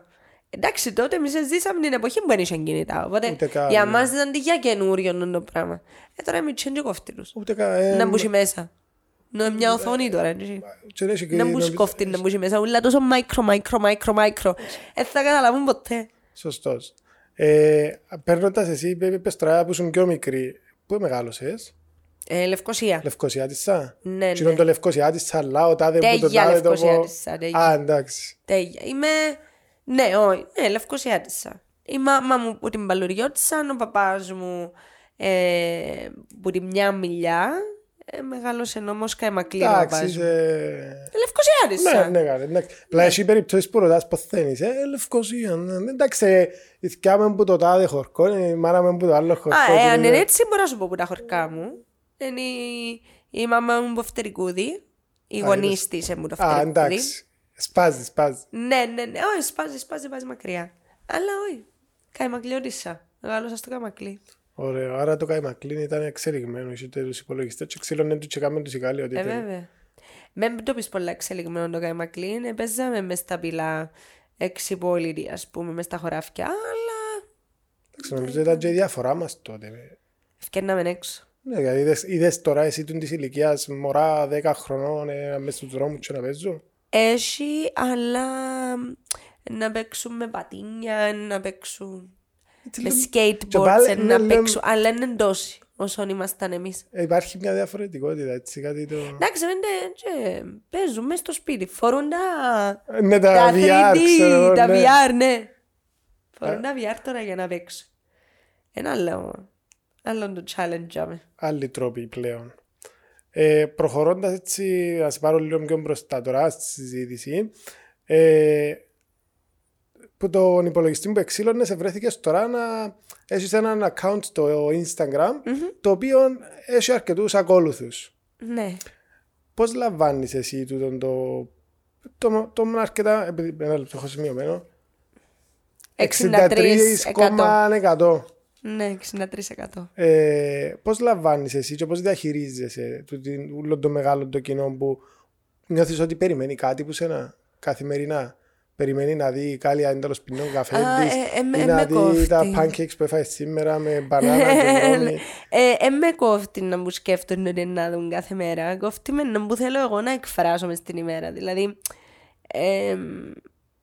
Speaker 2: Εντάξει, τότε εμείς ζήσαμε την εποχή που δεν είχε κινητά. Οπότε
Speaker 3: Ούτε καν,
Speaker 2: για
Speaker 3: ναι.
Speaker 2: μας ήταν τυχαία καινούριο το πράγμα. Ε, τώρα είμαι τσέντζο κόφτηλους.
Speaker 3: Ούτε κα... ε,
Speaker 2: Να μπούσει μέσα. Να μια οθόνη τώρα. έτσι.
Speaker 3: και δεν έχει και-
Speaker 2: Να μπούσει
Speaker 3: νομίζω-
Speaker 2: κόφτη, να μπούσει μέσα. Ούλα τόσο μάικρο, μάικρο, μάικρο, μάικρο. Ε, θα καταλάβουν ποτέ.
Speaker 3: Σωστός. Ε, παίρνοντας εσύ, είπες τώρα που ήσουν πιο μικρή, πού μεγάλωσες,
Speaker 2: Ε, Λευκοσία.
Speaker 3: Λευκοσιάτισσα.
Speaker 2: Ναι,
Speaker 3: Τι είναι
Speaker 2: ναι.
Speaker 3: το Λευκοσιάτισσα, αλλά ο τάδε που το
Speaker 2: Τέγια
Speaker 3: τάδε το πω.
Speaker 2: Λευκοσιάτισσα, τέγια.
Speaker 3: Α, εντάξει.
Speaker 2: Τέλεια. Είμαι. Ναι, όχι. Ναι, Λευκοσιάτισσα. Η μάμα μου που την Παλουριώτισσα, ο παπάς μου ε, που την μια μιλιά. Ε, μεγάλωσε όμω καημακλή ο
Speaker 3: Εντάξει,
Speaker 2: παπάς μου.
Speaker 3: είσαι...
Speaker 2: Ε, Λευκοσιάτισσα.
Speaker 3: Ναι, ναι, καλά, εντάξει. Πλά έχει περιπτώσεις που ρωτάς πως θέλεις, ε, Λευκοσία, ναι. Εντάξει, ε, η θκιά μου που το τάδε χορκό, η μάνα μου που το άλλο χορκό.
Speaker 2: Α, ε,
Speaker 3: τι
Speaker 2: αν
Speaker 3: είναι.
Speaker 2: είναι έτσι μπορώ να σου πω που τα χορκά μου. Είναι η, η μαμά μου που φτερικούδι. Οι
Speaker 3: Α,
Speaker 2: γονείς
Speaker 3: είδες.
Speaker 2: της μου το
Speaker 3: Α,
Speaker 2: φτερικούδι.
Speaker 3: εντάξει. Σπάζει, σπάζει.
Speaker 2: Ναι, ναι, ναι. Όχι, σπάζει, σπάζει, πάει μακριά. Αλλά όχι. Καημακλειώτησα. Μεγάλωσα στο καημακλή.
Speaker 3: Ωραίο, άρα το καημακλίν ήταν εξελιγμένο, είχε τους υπολογιστές και ξύλωνε του και κάμε τους οι Γάλλοι ότι
Speaker 2: Ε,
Speaker 3: ήταν.
Speaker 2: βέβαια. Με το πεις πολλά εξελιγμένο το καημακλή. Παίζαμε μες στα πυλά εξυπόλυτη, ας πούμε, μες στα χωράφια. Αλλά
Speaker 3: Εντάξει, νομίζω ήταν και η διαφορά μας τότε. ε.
Speaker 2: ευκαιρνάμε έξω.
Speaker 3: Ναι, γιατί είδες, είδες τώρα εσύ του της ηλικίας μωρά 10 χρονών ε, μέσα στους δρόμους και να παίζουν.
Speaker 2: Έχει, αλλά να παίξουν με πατίνια, να παίξουν με
Speaker 3: Και
Speaker 2: skateboards,
Speaker 3: πάλι,
Speaker 2: ε,
Speaker 3: ναι,
Speaker 2: να
Speaker 3: λέμε-
Speaker 2: παίξουν, αλλά είναι τόσοι όσων ήμασταν εμείς.
Speaker 3: Ε, Υπάρχει μια διαφορετικότητα, έτσι, κάτι το...
Speaker 2: Εντάξει, δεν και παίζουν μέσα στο σπίτι, φορούν τα,
Speaker 3: Ε, Ναι, τα
Speaker 2: τα
Speaker 3: VR,
Speaker 2: 3D,
Speaker 3: ξέρω εγώ,
Speaker 2: τα
Speaker 3: ναι.
Speaker 2: VR, ναι. Φορούν τα VR τώρα για να παίξουν. Ένα άλλο, άλλο το challenge για με.
Speaker 3: Άλλοι τρόποι πλέον. Ε, προχωρώντας έτσι, να σε πάρω λίγο πιο μπροστά τώρα στη συζήτηση, ε, που τον υπολογιστή που εξήλωνες σε βρέθηκε τώρα να έχεις έναν account στο Instagram το οποίο έχει αρκετούς ακόλουθους.
Speaker 2: Ναι.
Speaker 3: Πώς λαμβάνεις εσύ τούτον το... Το, το, το αρκετά, επειδή ένα λεπτό έχω σημειωμένο,
Speaker 2: 63%.
Speaker 3: 63,1%.
Speaker 2: Ναι, 63%.
Speaker 3: Ε, πώς λαμβάνεις εσύ και πώς διαχειρίζεσαι το, την- όλο το μεγάλο το κοινό που νιώθεις ότι περιμένει κάτι που σένα καθημερινά; Περιμένει να δει κάλια ένταλος πινών καφέ
Speaker 2: Α,
Speaker 3: της
Speaker 2: ε, ε, με-
Speaker 3: ή
Speaker 2: με
Speaker 3: να δει
Speaker 2: κόφτει.
Speaker 3: τα pancakes που έφαγες σήμερα με μπανάνα και νόμι.
Speaker 2: Ε, ε, με κόφτει να μου σκέφτονται ότι να δουν κάθε μέρα. Κόφτει με να μου θέλω εγώ να εκφράσω μες την ημέρα. Δηλαδή, ε,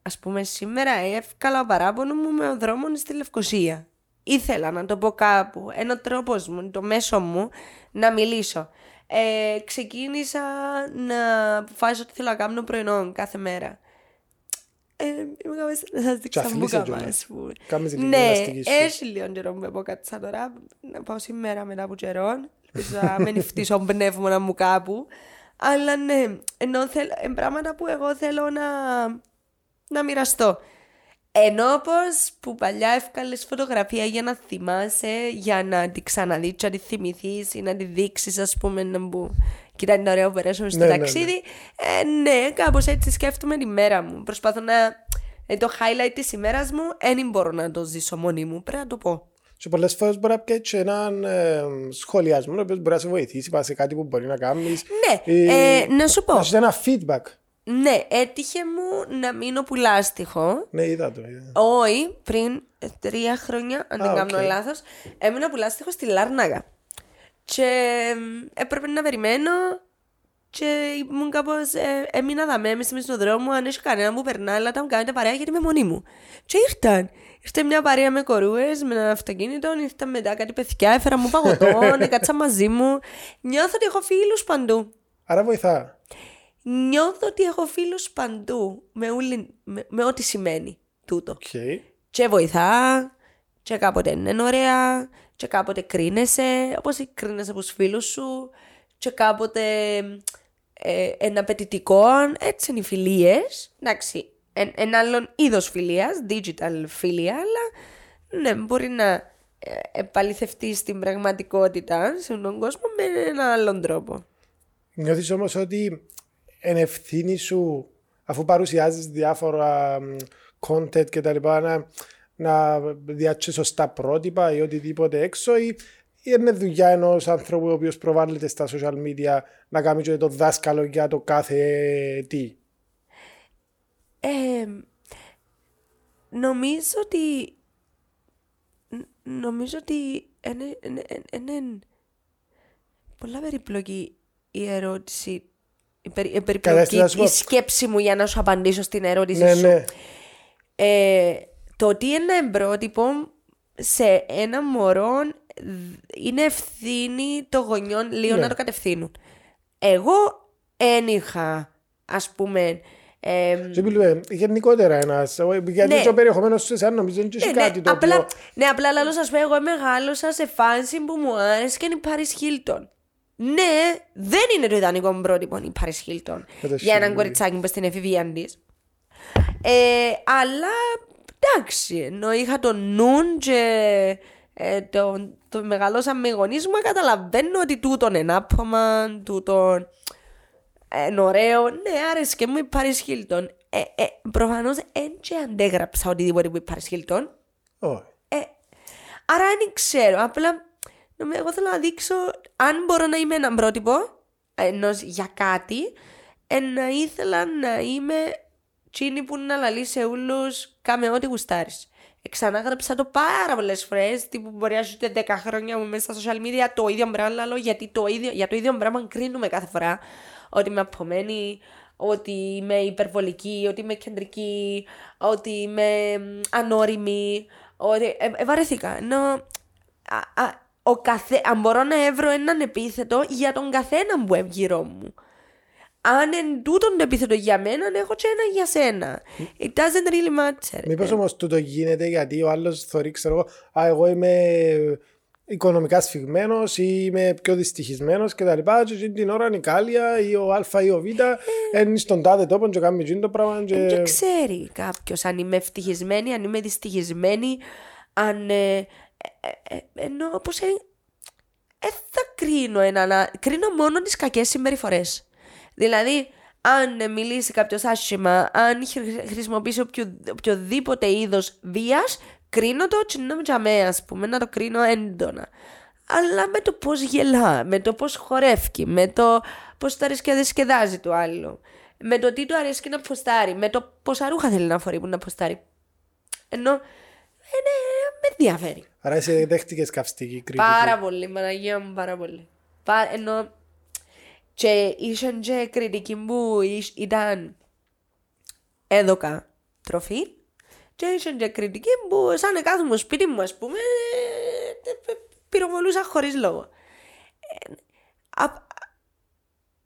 Speaker 2: ας πούμε σήμερα εύκαλα παράπονο μου με ο δρόμος στη Λευκοσία. Ήθελα να το πω κάπου. Ένα τρόπος μου, το μέσο μου, να μιλήσω. Ε, ξεκίνησα να αποφάσισα ότι θέλω να κάνω πρωινό κάθε μέρα. Ε, είμαι κάπως να σας δείξω
Speaker 3: Και
Speaker 2: που
Speaker 3: αθλείσαι
Speaker 2: κάμα,
Speaker 3: κιόλας.
Speaker 2: ας πούμε.
Speaker 3: Κάμεις λίγο
Speaker 2: Ναι,
Speaker 3: γυμναστική σου.
Speaker 2: έχει λίγο καιρό που αποκάτσα τώρα. Να πάω σήμερα μετά από καιρό. Ελπίζω να μην νυχτήσω πνεύμα να μου κάπου. Αλλά ναι, ενώ θέλω, εν πράγματα που εγώ θέλω να, να μοιραστώ. Ενώ όπως που παλιά εύκαλες φωτογραφία για να θυμάσαι, για να την ξαναδείς και να τη θυμηθείς ή να τη δείξεις ας πούμε να μπου. Κοίτα είναι ωραίο που περάσουμε στο
Speaker 3: Ναι, ναι, ναι.
Speaker 2: ταξίδι. Ε, ναι, κάπως έτσι σκέφτομαι τη μέρα μου. Προσπαθώ να... Ε, το highlight της ημέρας μου δεν μπορώ να το ζήσω μόνη μου, πρέπει να το πω.
Speaker 3: Και πολλές φορές μπορεί να πιέσει και έναν ε, σχολιασμό, ο οποίος μπορεί να σε βοηθήσει, πάει σε κάτι που μπορεί να κάνεις.
Speaker 2: Ναι,
Speaker 3: Ή
Speaker 2: ε, να σου πω.
Speaker 3: Να σου δίνει ένα feedback.
Speaker 2: Ναι, έτυχε μου να μείνω που λάστιχο.
Speaker 3: Ναι, είδα το. είδα.
Speaker 2: Όχι, πριν τρία χρόνια, αν δεν
Speaker 3: Α,
Speaker 2: κάνω
Speaker 3: οκ.
Speaker 2: λάθος, έμεινα που λάστιχο στη Λάρνακα. Και μ, έπρεπε να περιμένω και ήμουν κάπως, ε, έμεινα δαμαί, εμείς είμαι στον δρόμο, αν έχεις κανένα που περνά, αλλά τα μου κάνετε παρέα γιατί είμαι μόνη μου. Και ήρθαν. Ήρθε μια παρέα με κορούες, με ένα αυτοκίνητο, ήρθαν μετά κάτι παιδιά, έφεραν μου παγωτό, έκατσαν μαζί μου. Νιώθω ότι έχω φίλους παντού.
Speaker 3: Άρα βοηθά.
Speaker 2: Νιώθω ότι έχω φίλους παντού, με, ούλη- με, με ό,τι σημαίνει τούτο.
Speaker 3: Οκ.
Speaker 2: Και βοηθά, και κάποτε είναι ωραία, και κάποτε κρίνεσαι, όπως κρίνεσαι από τους φίλους σου, και κάποτε ε, ένα απαιτητικό, έτσι είναι οι φιλίες. Εντάξει, εν, ένα άλλον είδος φιλίας, digital φιλία, αλλά ναι, μπορεί να ε, επαληθευτεί στην πραγματικότητα, σε τον κόσμο, με έναν άλλον τρόπο.
Speaker 3: Νιώθεις όμως ότι εν ευθύνη σου, αφού παρουσιάζεις διάφορα μ, content και τα λοιπά, να, να διάτσεις σωστά πρότυπα ή οτιδήποτε έξω ή, ή είναι δουλειά ενός ανθρώπου ο οποίος προβάλλεται στα social media να κάνει και το δάσκαλο για το κάθε τι;
Speaker 2: Ε, νομίζω ότι. ν- Νομίζω ότι είναι, είναι, είναι πολλά περιπλοκή η ερώτηση. Η, περι, η περιπλοκή
Speaker 3: Κατάλαβες τι να σου πω.
Speaker 2: η σκέψη μου για να σου απαντήσω στην ερώτηση
Speaker 3: Ναι,
Speaker 2: σου.
Speaker 3: ναι.
Speaker 2: Ε, το ότι είναι εμπρότυπο σε ένα μωρό δ- είναι ευθύνη των γονιών λίγο
Speaker 3: Ναι.
Speaker 2: να το κατευθύνουν. Εγώ δεν είχα, ας πούμε, εμ,
Speaker 3: Και μιλούμε γενικότερα ένας, γιατί
Speaker 2: Ναι.
Speaker 3: το περιεχομένος σου εσένα νομίζω ότι
Speaker 2: Ε,
Speaker 3: έχει
Speaker 2: ναι,
Speaker 3: κάτι το
Speaker 2: απλά,
Speaker 3: οποίο...
Speaker 2: ναι, απλά λαλός σας πω, εγώ μεγάλωσα σε φάση που μου άρεσε και είναι η Πάρις Χίλτον. Ναι, δεν είναι το ιδανικό μου πρότυπο η Πάρις Χίλτον
Speaker 3: Με το
Speaker 2: για έναν
Speaker 3: χείλι.
Speaker 2: κοριτσάκι που στην εφηβεία της. Ε, αλλά εντάξει, ενώ είχα το νουν και ε, το, το μεγαλώσαμε οι γονείς μου, καταλαβαίνω ότι τούτον είναι άπωμα, τούτον είναι ωραίο. Ναι, άρεσε και μου η Πάρις Χίλτον. Ε, ε, προφανώς δεν και αντέγραψα οτιδήποτε που η Πάρις Χίλτον.
Speaker 3: Όχι.
Speaker 2: Ε, άρα δεν ξέρω. Απλά νομίζω, εγώ θέλω να δείξω αν μπορώ να είμαι ένα πρότυπο ενός για κάτι, ε, να ήθελα να είμαι τσίνη που να λαλείς σε όλους κάμε ό,τι γουστάρεις. Ε, Ξανάγραψα το πάρα πολλές φορές. Τύπου μπορεί να ζείτε 10 χρόνια μου μέσα στα social media το ίδιο πράγμα λαλώ, γιατί το ίδιο, για το ίδιο πράγμα κρίνουμε κάθε φορά. Ότι είμαι απομένη, ότι είμαι υπερβολική, ότι είμαι κεντρική, ότι είμαι μ, ανώριμη. Ότι... Ε, ε, βαρέθηκα. Ενώ α, α, ο καθέ... αν μπορώ να έβρω έναν επίθετο για τον καθένα που είναι γύρω μου. Αν εν τούτον το επίθετο για μένα, έχω και ένα για σένα. It doesn't really matter.
Speaker 3: Μήπως όμως τούτο γίνεται γιατί ο άλλος θεωρεί, ξέρω εγώ, α, εγώ είμαι οικονομικά σφιγμένος ή είμαι πιο δυστυχισμένος και τα λοιπά και εκείνη την ώρα είναι η κάλια ή ο α ή ο β είναι στον τάδε τόπο και κάνει εκείνο το πράγμα και...
Speaker 2: Δεν ξέρει κάποιος αν είμαι ευτυχισμένη, αν είμαι δυστυχισμένη, αν. Ε, ε, ε, ε, ενώ όπως. Ε, ε, θα κρίνω έναν. α- Κρίνω μόνο τις κακές συμπεριφορέ. Δηλαδή, αν ε, μιλήσει κάποιος άσχημα, αν χρη- χρησιμοποιήσει οποιο, οποιοδήποτε είδος βίας, κρίνω το τσινό τζαμέ, ας πούμε, να το κρίνω έντονα. Αλλά με το πώς γελά, με το πώς χορεύει, με το πώς το αρέσει και διασκεδάζει το άλλο. Με το τι του αρέσει να ποστάρει, με το πόσα ρούχα θέλει να φορεί που να ποστάρει. Ενώ. Ε, ναι, με ενδιαφέρει.
Speaker 3: Άρα εσύ δέχτηκες καυστική κριτική.
Speaker 2: Πάρα πολύ, Παναγία μου, πάρα πολύ. Πα, ενώ και ήσαν και κριτική που ήσ- ήταν έδωκα τροφή και ήσαν και κριτική που σαν να κάθομαι στο σπίτι μου ας πούμε ε, ε, πυροβολούσα χωρίς λόγο. Ε, α-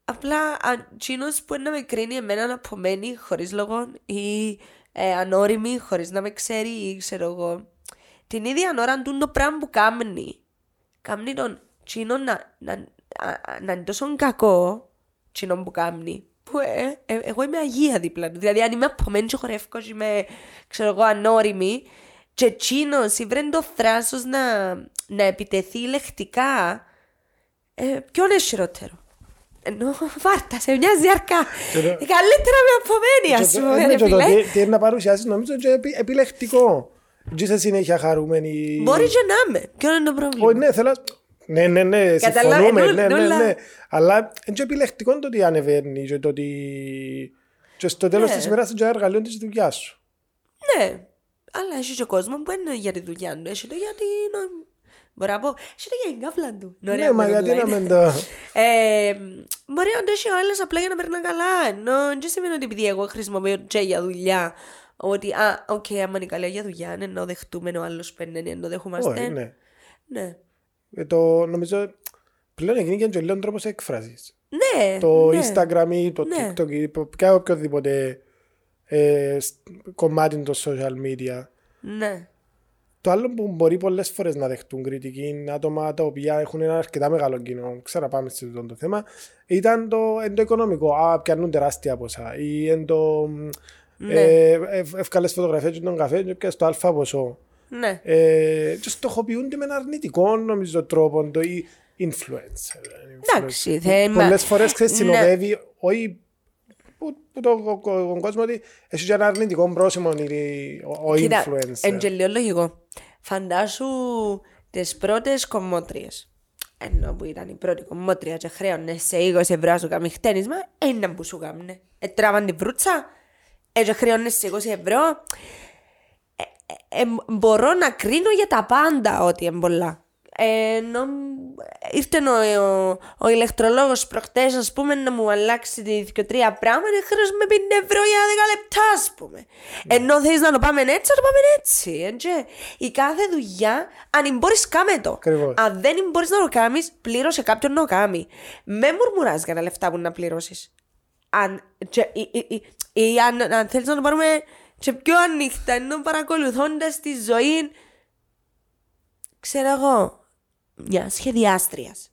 Speaker 2: Απλά εκείνος που είναι να με κρίνει εμένα απομένει χωρίς λόγο ή ε, ανώριμη χωρίς να με ξέρει ή ξέρω εγώ. Την ίδια ώρα του το πράγμα που κάνει. Κάνει τον τσίνο να, να, α- να είναι τόσο κακό τσίνο που κάνει. Που ε, ε, εγώ είμαι αγία δίπλα του. Δηλαδή αν είμαι απομένη και χορεύω και είμαι ξέρω εγώ ανώριμη και τσίνος ήβρε το θράσος να, να επιτεθεί λεκτικά ε, ποιον είναι χειρότερο; Ενώ βάρτα σε μια ζιαρκά.
Speaker 3: Και το-
Speaker 2: Καλύτερα με απομένη,
Speaker 3: Και
Speaker 2: ας
Speaker 3: το-
Speaker 2: πούμε,
Speaker 3: ε, ναι,
Speaker 2: ρε
Speaker 3: και το
Speaker 2: φίλε.
Speaker 3: τι- τι είναι να παρουσιάσεις νομίζω και επι- επιλεκτικό. Και είσαι συνέχεια χαρούμενη.
Speaker 2: Μπορεί και να είμαι. Ποιο είναι το πρόβλημα;
Speaker 3: Όχι, ναι, θέλω... Ναι, ναι, ναι,
Speaker 2: Καταλάβαι,
Speaker 3: συμφωνούμε,
Speaker 2: νου-
Speaker 3: ναι, ναι,
Speaker 2: νουλα.
Speaker 3: ναι. Αλλά είναι και επιλεκτικό το ότι ανεβαίνεις και το ότι... Και στο τέλος
Speaker 2: Ναι.
Speaker 3: της ημέρας είναι και ένα εργαλείο της δουλειάς σου.
Speaker 2: Ναι. Αλλά έχει και κόσμος που είναι για τη δουλειά του. Έχει το για την. Μπορεί να πω. Έχει το για την κάφλα του. Είναι ωραία
Speaker 3: Ναι, μα
Speaker 2: που
Speaker 3: γιατί
Speaker 2: το
Speaker 3: να
Speaker 2: λένε.
Speaker 3: μην το...
Speaker 2: Ε, μπορεί να το έχει ο άλλος απλά για να περνά καλά. Ενώ δεν σημαίνει ότι επειδή εγώ χρησιμοποιώ και για δουλειά. Ότι, α, οκ, άμα είναι καλά για δουλειά, ναι, ενώ δεχτούμε ο άλλος παίρνει, ενώ δεχόμαστε.
Speaker 3: Όχι, ναι.
Speaker 2: Ναι.
Speaker 3: Ε, Το, νομίζω πλέον έγινε και λίγο τρόπος έκφρασης.
Speaker 2: Ναι,
Speaker 3: Το
Speaker 2: ναι.
Speaker 3: Instagram ή το
Speaker 2: Ναι.
Speaker 3: TikTok ή ποια οποιοδήποτε ε, σ- κομμάτι των social media.
Speaker 2: Ναι.
Speaker 3: Το άλλο που μπορεί πολλές φορές να δεχτούν κριτική είναι άτομα τα οποία έχουν ένα αρκετά μεγάλο κοινό. Ξέρω, πάμε σε αυτό το θέμα. Ήταν το, εν το οικονομικό. Α, πιάνουν τεράστια ποσά. Ή εν το.
Speaker 2: Ναι.
Speaker 3: Ε, Εύκαλε φωτογραφίες και τον καφέ και πιάσε το αλφα ποσό.
Speaker 2: Ναι.
Speaker 3: Ε, και στοχοποιούνται με ένα αρνητικό νομίζω τρόπο το ή influencer.
Speaker 2: Εντάξει, θέμα.
Speaker 3: Πολλές φορές ξέρεις,
Speaker 2: Ναι.
Speaker 3: συνοδεύει όχι που, που το, ο, ο, ο κόσμο ότι έχει και ένα αρνητικό πρόσημο η- ο, ο
Speaker 2: Κοίτα,
Speaker 3: influencer.
Speaker 2: εν και λίγο λογικό. Φαντάσου τις πρώτες κομμότριες. Ενώ που ήταν η πρώτη κομμότρια και χρέωνε σε 20 ευρώ να σου κάνει χτένισμα, ένα που σου κάμνε. Ε, τράβαν την βρούτσα, ε, και χρέωνε σε 20 ευρώ. Ε, ε, ε, μπορώ να κρίνω για τα πάντα ότι είναι πολλά. Ε, ενώ ήρθε ο, ο, ο ηλεκτρολόγος προχτές ας πούμε να μου αλλάξει τη και τρία πράγματα και χρειάζομαι 50 ευρώ για 10 λεπτά ας πούμε. Ενώ θέλεις να το πάμε έτσι, να το πάμε έτσι. Έτσι. Η κάθε δουλειά, αν μπορείς κάμε το.
Speaker 3: Ακριβώς.
Speaker 2: Αν δεν μπορείς να το κάνεις, πλήρωσε κάποιον να το κάνει. Με μουρμουράς για τα λεφτά που να πληρώσεις. Αν, και, ή, ή, ή, ή αν, αν θέλεις να το πάρουμε και πιο ανοιχτά, ενώ παρακολουθώντας τη ζωή, ξέρω εγώ, μια σχεδιάστριας.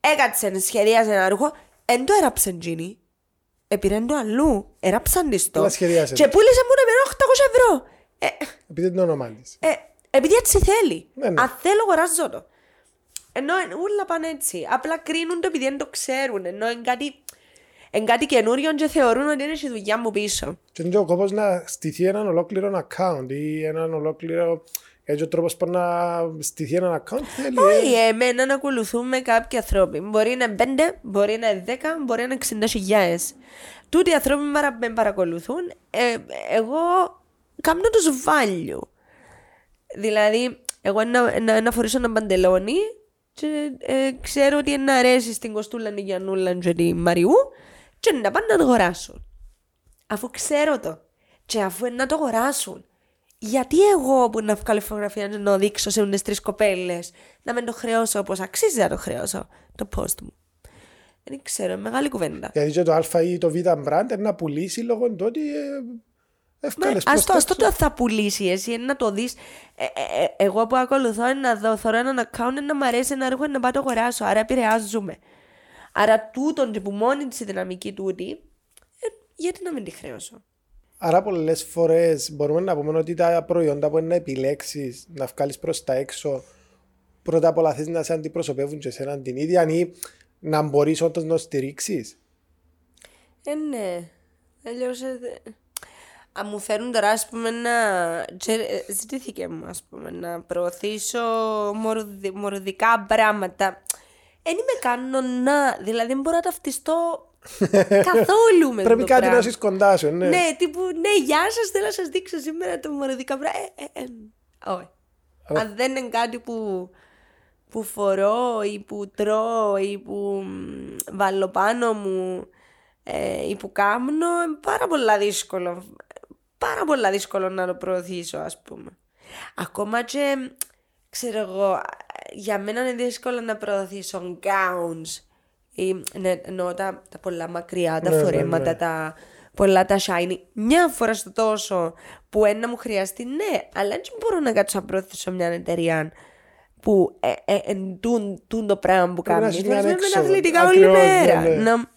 Speaker 2: Έκατσε, σχεδίασε ένα ρούχο, εν το έραψε τζίνι. Επήρε το αλλού, έραψαν της το.
Speaker 3: Αλλά σχεδίασε
Speaker 2: Και
Speaker 3: το.
Speaker 2: πούλησε μου να 800 ευρώ. Ε,
Speaker 3: Επειδή είναι το όνομα τη.
Speaker 2: ε, επειδή έτσι θέλει.
Speaker 3: Ναι, ναι.
Speaker 2: Αν θέλω, αγοράζω το. Ενώ εν- όλα πάνε έτσι. Απλά κρίνουν το επειδή δεν το ξέρουν. Ενώ είναι κάτι, εν κάτι καινούριος και θεωρούν ότι είναι η δουλειά μου πίσω.
Speaker 3: Και είναι και ο κόπος να στηθεί έναν ολόκληρο account ή έναν ολόκληρο. Έτσι ο τρόπος που να στηθεί έναν account θέλει. ε,
Speaker 2: Όχι, εμένα να ακολουθούμε κάποιοι ανθρώποι. Μπορεί να είναι 5, μπορεί να είναι 10, μπορεί να είναι 60 χιλιάδες. Τούτοι οι άνθρωποι που με παρακολουθούν, ε, εγώ κάνω τους value. Δηλαδή, εγώ να, να, να φορήσω ένα παντελόνι και ε, ξέρω ότι να αρέσει στην Κοστούλα, την Γιαννούλα και τη Μαριού και να πάνε να το αγοράσουν. Αφού ξέρω το και αφού είναι να το αγοράσουν. Γιατί εγώ που να βγάλω φωτογραφία να το δείξω σε τις τρεις κοπέλες να μην το χρεώσω όπως αξίζει να το χρεώσω το post μου. Δεν ξέρω, μεγάλη κουβέντα.
Speaker 3: Γιατί και το Α ή το Β brand είναι να πουλήσει λόγω του ότι ε, εύκολες
Speaker 2: Ας το,
Speaker 3: προς
Speaker 2: ας το, το θα πουλήσει εσύ, είναι να το δεις. Ε, ε, ε, εγώ που ακολουθώ είναι να δω, θωρώ έναν account να μ' αρέσει ένα έργο να πάω το αγοράσω, άρα επηρεάζουμε. Άρα τούτον και που μόνη της η δυναμική τούτη, ε, γιατί να μην τη χρεώσω;
Speaker 3: Άρα πολλές φορές μπορούμε να πούμε ότι τα προϊόντα που είναι να επιλέξεις να βγάλεις προς τα έξω, πρώτα απ' όλα θες να σε αντιπροσωπεύουν και εσένα την ίδια ή να μπορείς όντως να στηρίξεις;
Speaker 2: Ε, ναι. Αλλιώς, ε, δε- Αν μου φέρουν τώρα, ας πούμε, να... και, ε, Ζητήθηκε μου, ας πούμε, να προωθήσω μορδι- μορδικά πράγματα. Δεν είμαι κανονά, δηλαδή δεν μπορώ να ταυτιστώ καθόλου με
Speaker 3: Πρέπει
Speaker 2: το
Speaker 3: κάτι
Speaker 2: πράγμα.
Speaker 3: να είσαι κοντά σου, ναι.
Speaker 2: Ναι, τύπου, ναι, γεια σας, θέλω να σας δείξω σήμερα το μορδικά πράγματα. Ε, ε, ε, όχι. Αν δεν είναι κάτι που, που φορώ ή που τρώω ή που μ, βάλω πάνω μου ε, ή που κάμνω, είναι πάρα πολλά δύσκολο. Πάρα πολλά δύσκολο να το προωθήσω, ας πούμε. Ακόμα και, ξέρω εγώ, για μένα είναι δύσκολο να προωθήσω gowns ή, ναι, εννοώ τα, τα πολλά μακριά, τα
Speaker 3: Ναι, ναι,
Speaker 2: φορέματα,
Speaker 3: ναι.
Speaker 2: τα πολλά τα shiny. Μια φορά στο τόσο που ένα μου χρειαστεί, ναι, αλλά δεν μπορώ να κάτσω να προωθήσω μια εταιρεία που ε, ε, εν τούν, τούν το πράγμα που
Speaker 3: Πρέπει να
Speaker 2: κάνει.
Speaker 3: έχεις μια
Speaker 2: Θέλεις να είναι
Speaker 3: έξοδο.
Speaker 2: αθλητικά όλη
Speaker 3: Ακριβώς,
Speaker 2: μέρα.
Speaker 3: ναι, ναι.
Speaker 2: Να-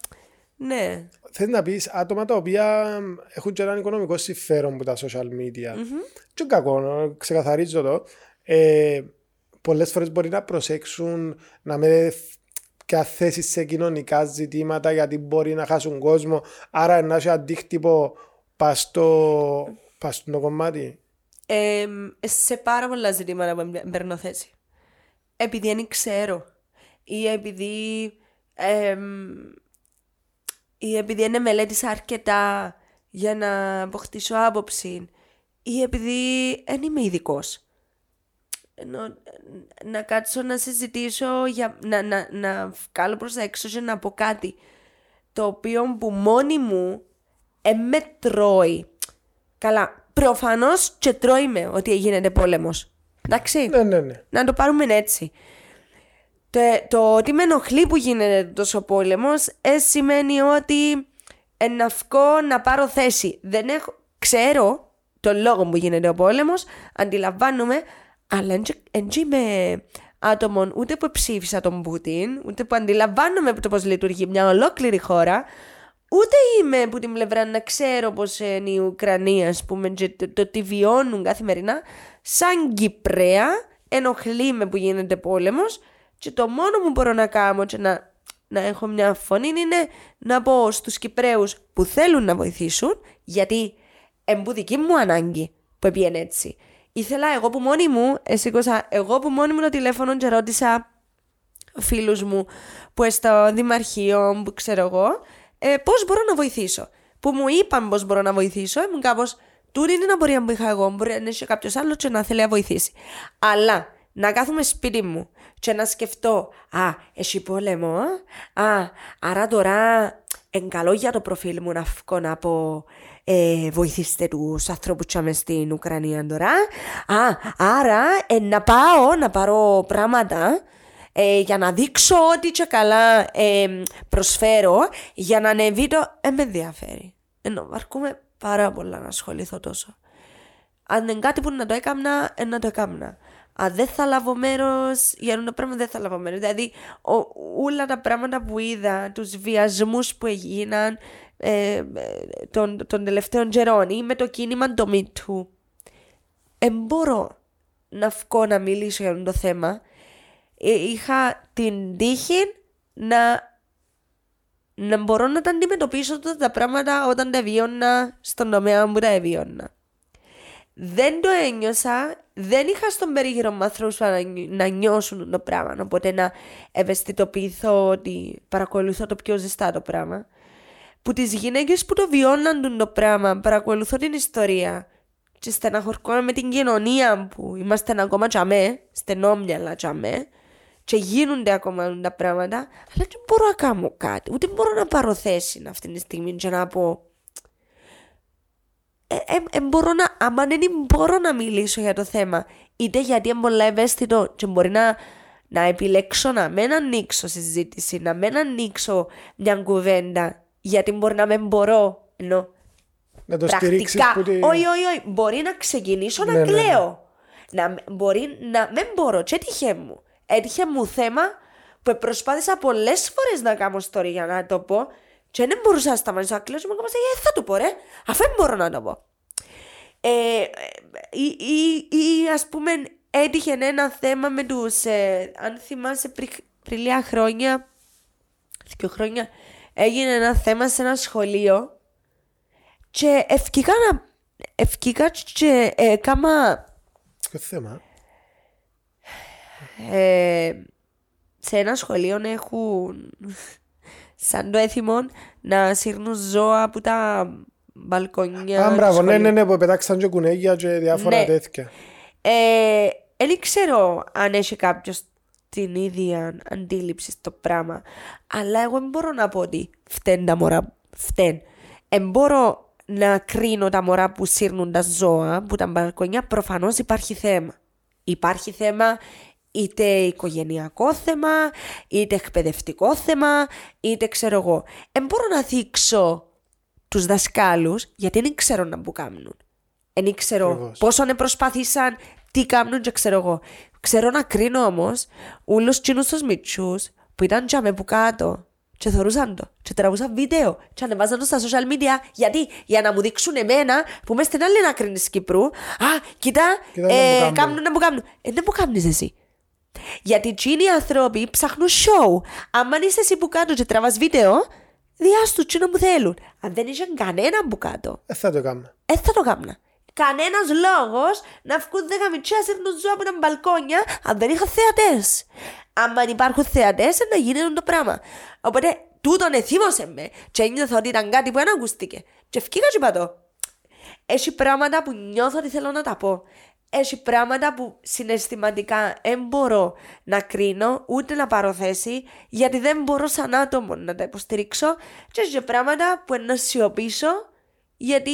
Speaker 2: ναι.
Speaker 3: Θες να πεις άτομα τα οποία έχουν και έναν οικονομικό συμφέρον από τα social media. Και κακό, να ξεκαθαρίζω το. Ε, Πολλές φορές μπορεί να προσέξουν να με και θέσει σε κοινωνικά ζητήματα γιατί μπορεί να χάσουν κόσμο. Άρα να έχει αντίκτυπο πα στο, πας στο κομμάτι.
Speaker 2: Ε, σε πάρα πολλά ζητήματα που μπαι- παίρνω θέση. Επειδή δεν ξέρω. Ή επειδή. εμ, ή επειδή δεν μελέτησα αρκετά για να αποκτήσω άποψη. Ή επειδή δεν είμαι ειδικός. Να κάτσω να συζητήσω, για, να, να, να βγάλω προς τα έξω και να πω κάτι το οποίο που μόνη μου ε, με τρώει. Καλά, προφανώς και τρώει με ότι γίνεται πόλεμος. Εντάξει,
Speaker 3: Ναι, ναι, ναι.
Speaker 2: να το πάρουμε έτσι. Το, το ότι με ενοχλεί που γίνεται τόσο πόλεμος ε, σημαίνει ότι ε, να βγω να πάρω θέση. Δεν έχω, ξέρω τον λόγο που γίνεται ο πόλεμος, αντιλαμβάνομαι, αλλά δεν είμαι άτομο ούτε που ψήφισα τον Πούτιν, ούτε που αντιλαμβάνομαι το πώς λειτουργεί μια ολόκληρη χώρα, ούτε είμαι από την πλευρά να ξέρω πώς είναι η Ουκρανία, ας πούμε, και το, το τι βιώνουν καθημερινά. Σαν Κυπρέα, ενοχλεί με που γίνεται πόλεμος και το μόνο που μπορώ να κάνω και να, να έχω μια φωνή είναι να πω στους Κυπρέους που θέλουν να βοηθήσουν, γιατί εμπού δική μου ανάγκη που πήγαινε έτσι. Ήθελα εγώ που μόνη μου, εσήκωσα εγώ που μόνη μου το τηλέφωνο και ρώτησα φίλους μου που είναι στο δημαρχείο, που ξέρω εγώ, ε, πώς μπορώ να βοηθήσω. Που μου είπαν πώς μπορώ να βοηθήσω, ήμουν κάπως, τούτη είναι ένα πορεία που είχα εγώ, μπορεί να έχει κάποιος άλλος και να θέλει να βοηθήσει. Αλλά να κάθομαι σπίτι μου και να σκεφτώ, α, έχει πόλεμο, α, άρα τώρα εν καλό για το προφίλ μου να βγω να πω ε, βοηθήστε τους ανθρώπους που στην Ουκρανία τώρα. Α, άρα ε, να πάω να πάρω πράγματα ε, για να δείξω ότι και καλά ε, προσφέρω για να ανεβεί το... Ε, με ενδιαφέρει. Ενώ αρκούμε πάρα πολλά να ασχοληθώ τόσο. Αν είναι κάτι που να το έκαμνα, ε, να το έκαμνα. Αν δεν θα λάβω μέρος, για ένα πράγμα δεν θα λάβω μέρος. Δηλαδή, ο, όλα τα πράγματα που είδα, τους βιασμούς που έγιναν ε, ε, των, των τελευταίων καιρών ή με το κίνημα το Me Too, δεν μπορώ να βγω να μιλήσω για αυτό το θέμα. Ε, είχα την τύχη να, να μπορώ να τα αντιμετωπίσω αυτά τα πράγματα όταν τα βιώνα στον τομέα που τα βιώνα. Δεν το ένιωσα, δεν είχα στον περίγυρο μου άνθρωπους να, να νιώσουν το πράγμα, οπότε να ευαισθητοποιηθώ ότι παρακολουθώ το πιο ζεστά το πράγμα. Που τις γυναίκες που το βιώναν το πράγμα, παρακολουθώ την ιστορία και στεναχωρκόμαι με την κοινωνία που είμαστε ακόμα τσαμέ, στενόμυαλα τσαμέ και γίνονται ακόμα τα πράγματα, αλλά δεν μπορώ να κάνω κάτι, ούτε μπορώ να πάρω θέση αυτή τη στιγμή και να πω ε, ε, ε, μπορώ να, άμα δεν μπορώ να μιλήσω για το θέμα, είτε γιατί είναι πολύ ευαίσθητο και μπορεί να, να επιλέξω να μην ανοίξω συζήτηση, να μην ανοίξω μια κουβέντα, γιατί μπορεί να μην μπορώ, ενώ
Speaker 3: Να το στηρίξεις
Speaker 2: πρακτικά,
Speaker 3: που τη...
Speaker 2: όχι, όχι, όχι, μπορεί να ξεκινήσω
Speaker 3: Ναι,
Speaker 2: να
Speaker 3: ναι, ναι.
Speaker 2: κλαίω. Να, μπορεί να μην μπορώ, και έτυχε μου. Έτυχε μου θέμα που προσπάθησα πολλές φορές να κάνω story για να το πω και δεν μπορούσα να σταματήσω να κλαίω και μου έκανα «Ε, θα το πω ρε, αφού δεν μπορώ να το πω. Ε, ε, ή, ή, ή ας πούμε έτυχε ένα θέμα με τους, ε, αν θυμάσαι πριν, πριν λίγα χρόνια, δύο χρόνια, έγινε ένα θέμα σε ένα σχολείο και ευκήκα να, ευκήκα και ε, έκαμα
Speaker 3: Ποιο θέμα;
Speaker 2: ε, σε ένα σχολείο έχουν σαν το έθιμο να σύρνουν ζώα από τα μπαλκόνια.
Speaker 3: Α,
Speaker 2: του
Speaker 3: μπράβο, ναι,
Speaker 2: σχολείου.
Speaker 3: ναι, ναι, που πετάξαν και κουνέγια και διάφορα
Speaker 2: Ναι.
Speaker 3: τέτοια.
Speaker 2: Ε, δεν ξέρω αν έχει κάποιος την ίδια αντίληψη στο πράγμα. Αλλά εγώ δεν μπορώ να πω ότι φταίνουν τα μωρά. Φταίνουν. Δεν μπορώ να κρίνω τα μωρά που σύρνουν τα ζώα που τα μπαλκονιά. Προφανώς υπάρχει θέμα. Υπάρχει θέμα είτε οικογενειακό θέμα, είτε εκπαιδευτικό θέμα, είτε ξέρω εγώ. Δεν μπορώ να δείξω τους δασκάλους γιατί δεν ξέρω να που κάνουν. Δεν ξέρω
Speaker 3: Ακριβώς.
Speaker 2: πόσο να προσπάθησαν, τι κάνουν και ξέρω εγώ. Ξέρω να κρίνω όμως όλου τσίνου τους μυτσού που ήταν τζάμε που κάτω και θεωρούσαν το και τραβούσαν βίντεο και ανεβάζαν το στα social media γιατί για να μου δείξουν εμένα που είμαι στην άλλη άκρη της Κύπρου α, κοίτα,
Speaker 3: Κοίτα να
Speaker 2: ε,
Speaker 3: μου κάνουν.
Speaker 2: κάνουν να μου κάνουν ε, δεν μου κάνεις εσύ γιατί τσίνοι οι άνθρωποι ψάχνουν show άμα είσαι εσύ που κάτω και τραβάς βίντεο διάστου τσίνο που θέλουν αν δεν είσαι κανένα που κάτω
Speaker 3: Ε, θα το κάνουμε.
Speaker 2: ε, θα το κάμνα. κανένας λόγος να βγουν δέκα μητσιά σύρνουν ζώα από τα μπαλκόνια αν δεν είχα θεατές. Αν υπάρχουν θεατές, να γίνει το πράγμα. Οπότε τούτον εθίμωσε με. Και ένιωθα ότι ήταν κάτι που δεν ακούστηκε. Και ευκήκα και είπα το. Έχει πράγματα που νιώθω ότι θέλω να τα πω. Έχει πράγματα που συναισθηματικά δεν μπορώ να κρίνω ούτε να πάρω θέση γιατί δεν μπορώ σαν άτομο να τα υποστηρίξω και έχει πράγματα που να σιωπήσω γιατί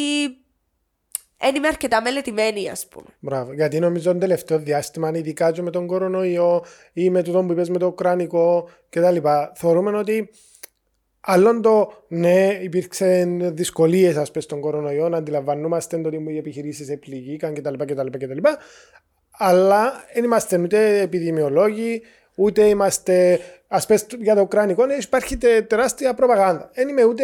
Speaker 2: δεν είμαι αρκετά μελετημένη ας πούμε.
Speaker 3: Μπράβο. Γιατί νομίζω το τελευταίο διάστημα, ειδικά και με τον κορονοϊό ή με το που είπες με το κρανικό κτλ. Θεωρούμε ότι Άλλον το ναι, υπήρξε δυσκολίες ας πούμε στον κορονοϊό, να αντιλαμβανόμαστε ότι οι επιχειρήσεις επληγήκαν κτλ, κτλ, κτλ. Αλλά δεν είμαστε ούτε επιδημιολόγοι, ούτε είμαστε. Α πούμε για το ουκρανικό, ναι, υπάρχει τεράστια προπαγάνδα. Δεν είμαι ούτε.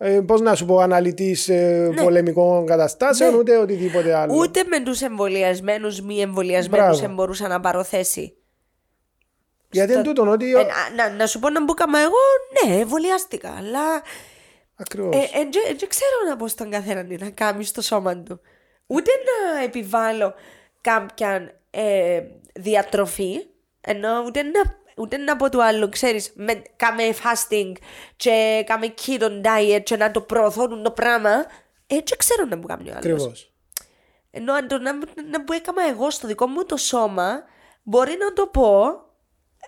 Speaker 3: Ε, Πώς να σου πω, αναλυτής ε, ναι. πολεμικών καταστάσεων, ναι. ούτε οτιδήποτε άλλο.
Speaker 2: Ούτε με τους εμβολιασμένους, μη εμβολιασμένους μπορούσα να πάρω θέση.
Speaker 3: Γιατί είναι τούτο ότι.
Speaker 2: Ε, να, να, σου πω να μπούκαμα εγώ, ναι, εμβολιάστηκα, αλλά.
Speaker 3: Ακριβώς.
Speaker 2: Δεν ε, ε, ξέρω να πω στον καθένα να κάνει στο σώμα του. Ούτε να επιβάλλω κάποια ε, διατροφή, ενώ ούτε να, ούτε να πω του άλλου, ξέρεις, με, κάμε fasting και κάμε keto diet και να το προωθώ το πράγμα, έτσι ξέρω να μου κάνει ο άλλος.
Speaker 3: Ακριβώς.
Speaker 2: Ενώ να, να, να, που έκανα εγώ στο δικό μου το σώμα, μπορεί να το πω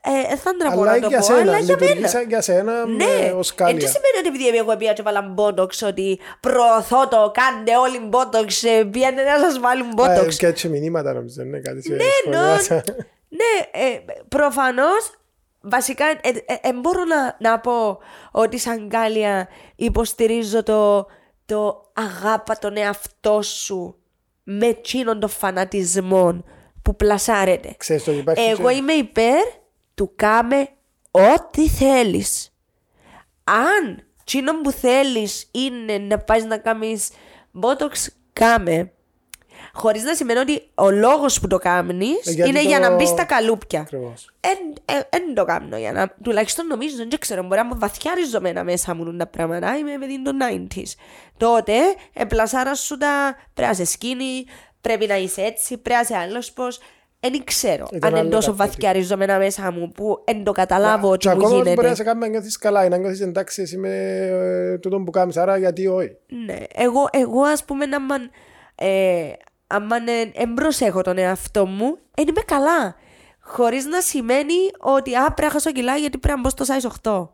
Speaker 2: ε, θα ντραπώ να το
Speaker 3: για
Speaker 2: πω,
Speaker 3: σένα,
Speaker 2: αλλά για μένα.
Speaker 3: για σένα
Speaker 2: ναι.
Speaker 3: ως κάλια.
Speaker 2: Έτσι σημαίνει ότι επειδή εγώ πήγα και βάλα μπότοξ ότι προωθώ το, κάντε όλοι μπότοξ, πήγαινε να σας βάλουν μπότοξ.
Speaker 3: Και έτσι μηνύματα νομίζω, ναι, κάτι
Speaker 2: Ναι, νο, ναι, ε, προφανώς Βασικά, ε, ε, ε, μπορώ να, να πω ότι σαν κάλια υποστηρίζω το, το αγάπα τον εαυτό σου με εκείνον τον φανατισμό που πλασάρεται.
Speaker 3: Ξέρεις το υπάρχει
Speaker 2: Εγώ είμαι υπέρ του κάμε ό,τι θέλεις. Αν τσίνο που θέλεις είναι να πας να κάνεις botox, κάμε. Χωρίς να σημαίνει ότι ο λόγος που το κάνεις
Speaker 3: Ε, γιατί
Speaker 2: είναι
Speaker 3: το-
Speaker 2: για να μπεις στα καλούπια.
Speaker 3: Ακριβώς.
Speaker 2: Δεν το κάνω για να. Τουλάχιστον νομίζω, δεν ξέρω, μπορεί να είμαι βαθιά ριζωμένα μέσα μου τα πράγματα. Είμαι παιδί των 90s. Τότε, επλασάρα σου τα πρέπει να είσαι σκίνη, πρέπει να είσαι έτσι, πρέπει να είσαι άλλος πώς. Δεν ξέρω
Speaker 3: Ήταν
Speaker 2: αν είναι
Speaker 3: άλλο
Speaker 2: τόσο
Speaker 3: κάτι.
Speaker 2: βαθιά ριζωμένα μέσα μου που δεν το καταλάβω
Speaker 3: Και
Speaker 2: ότι μου
Speaker 3: ακόμα μπορείς να
Speaker 2: γίνεται.
Speaker 3: σε κάνει να νιώθεις καλά ή να νιώθεις εντάξει εσύ με ε, τούτο που κάνεις, άρα γιατί όχι;
Speaker 2: Ναι, εγώ, εγώ ας πούμε άμα, ε, άμα ε, εν προσέχω τον εαυτό μου, δεν είμαι καλά. Χωρίς να σημαίνει ότι α, πρέπει να χάσω κιλά γιατί πρέπει να μπω στο size 8.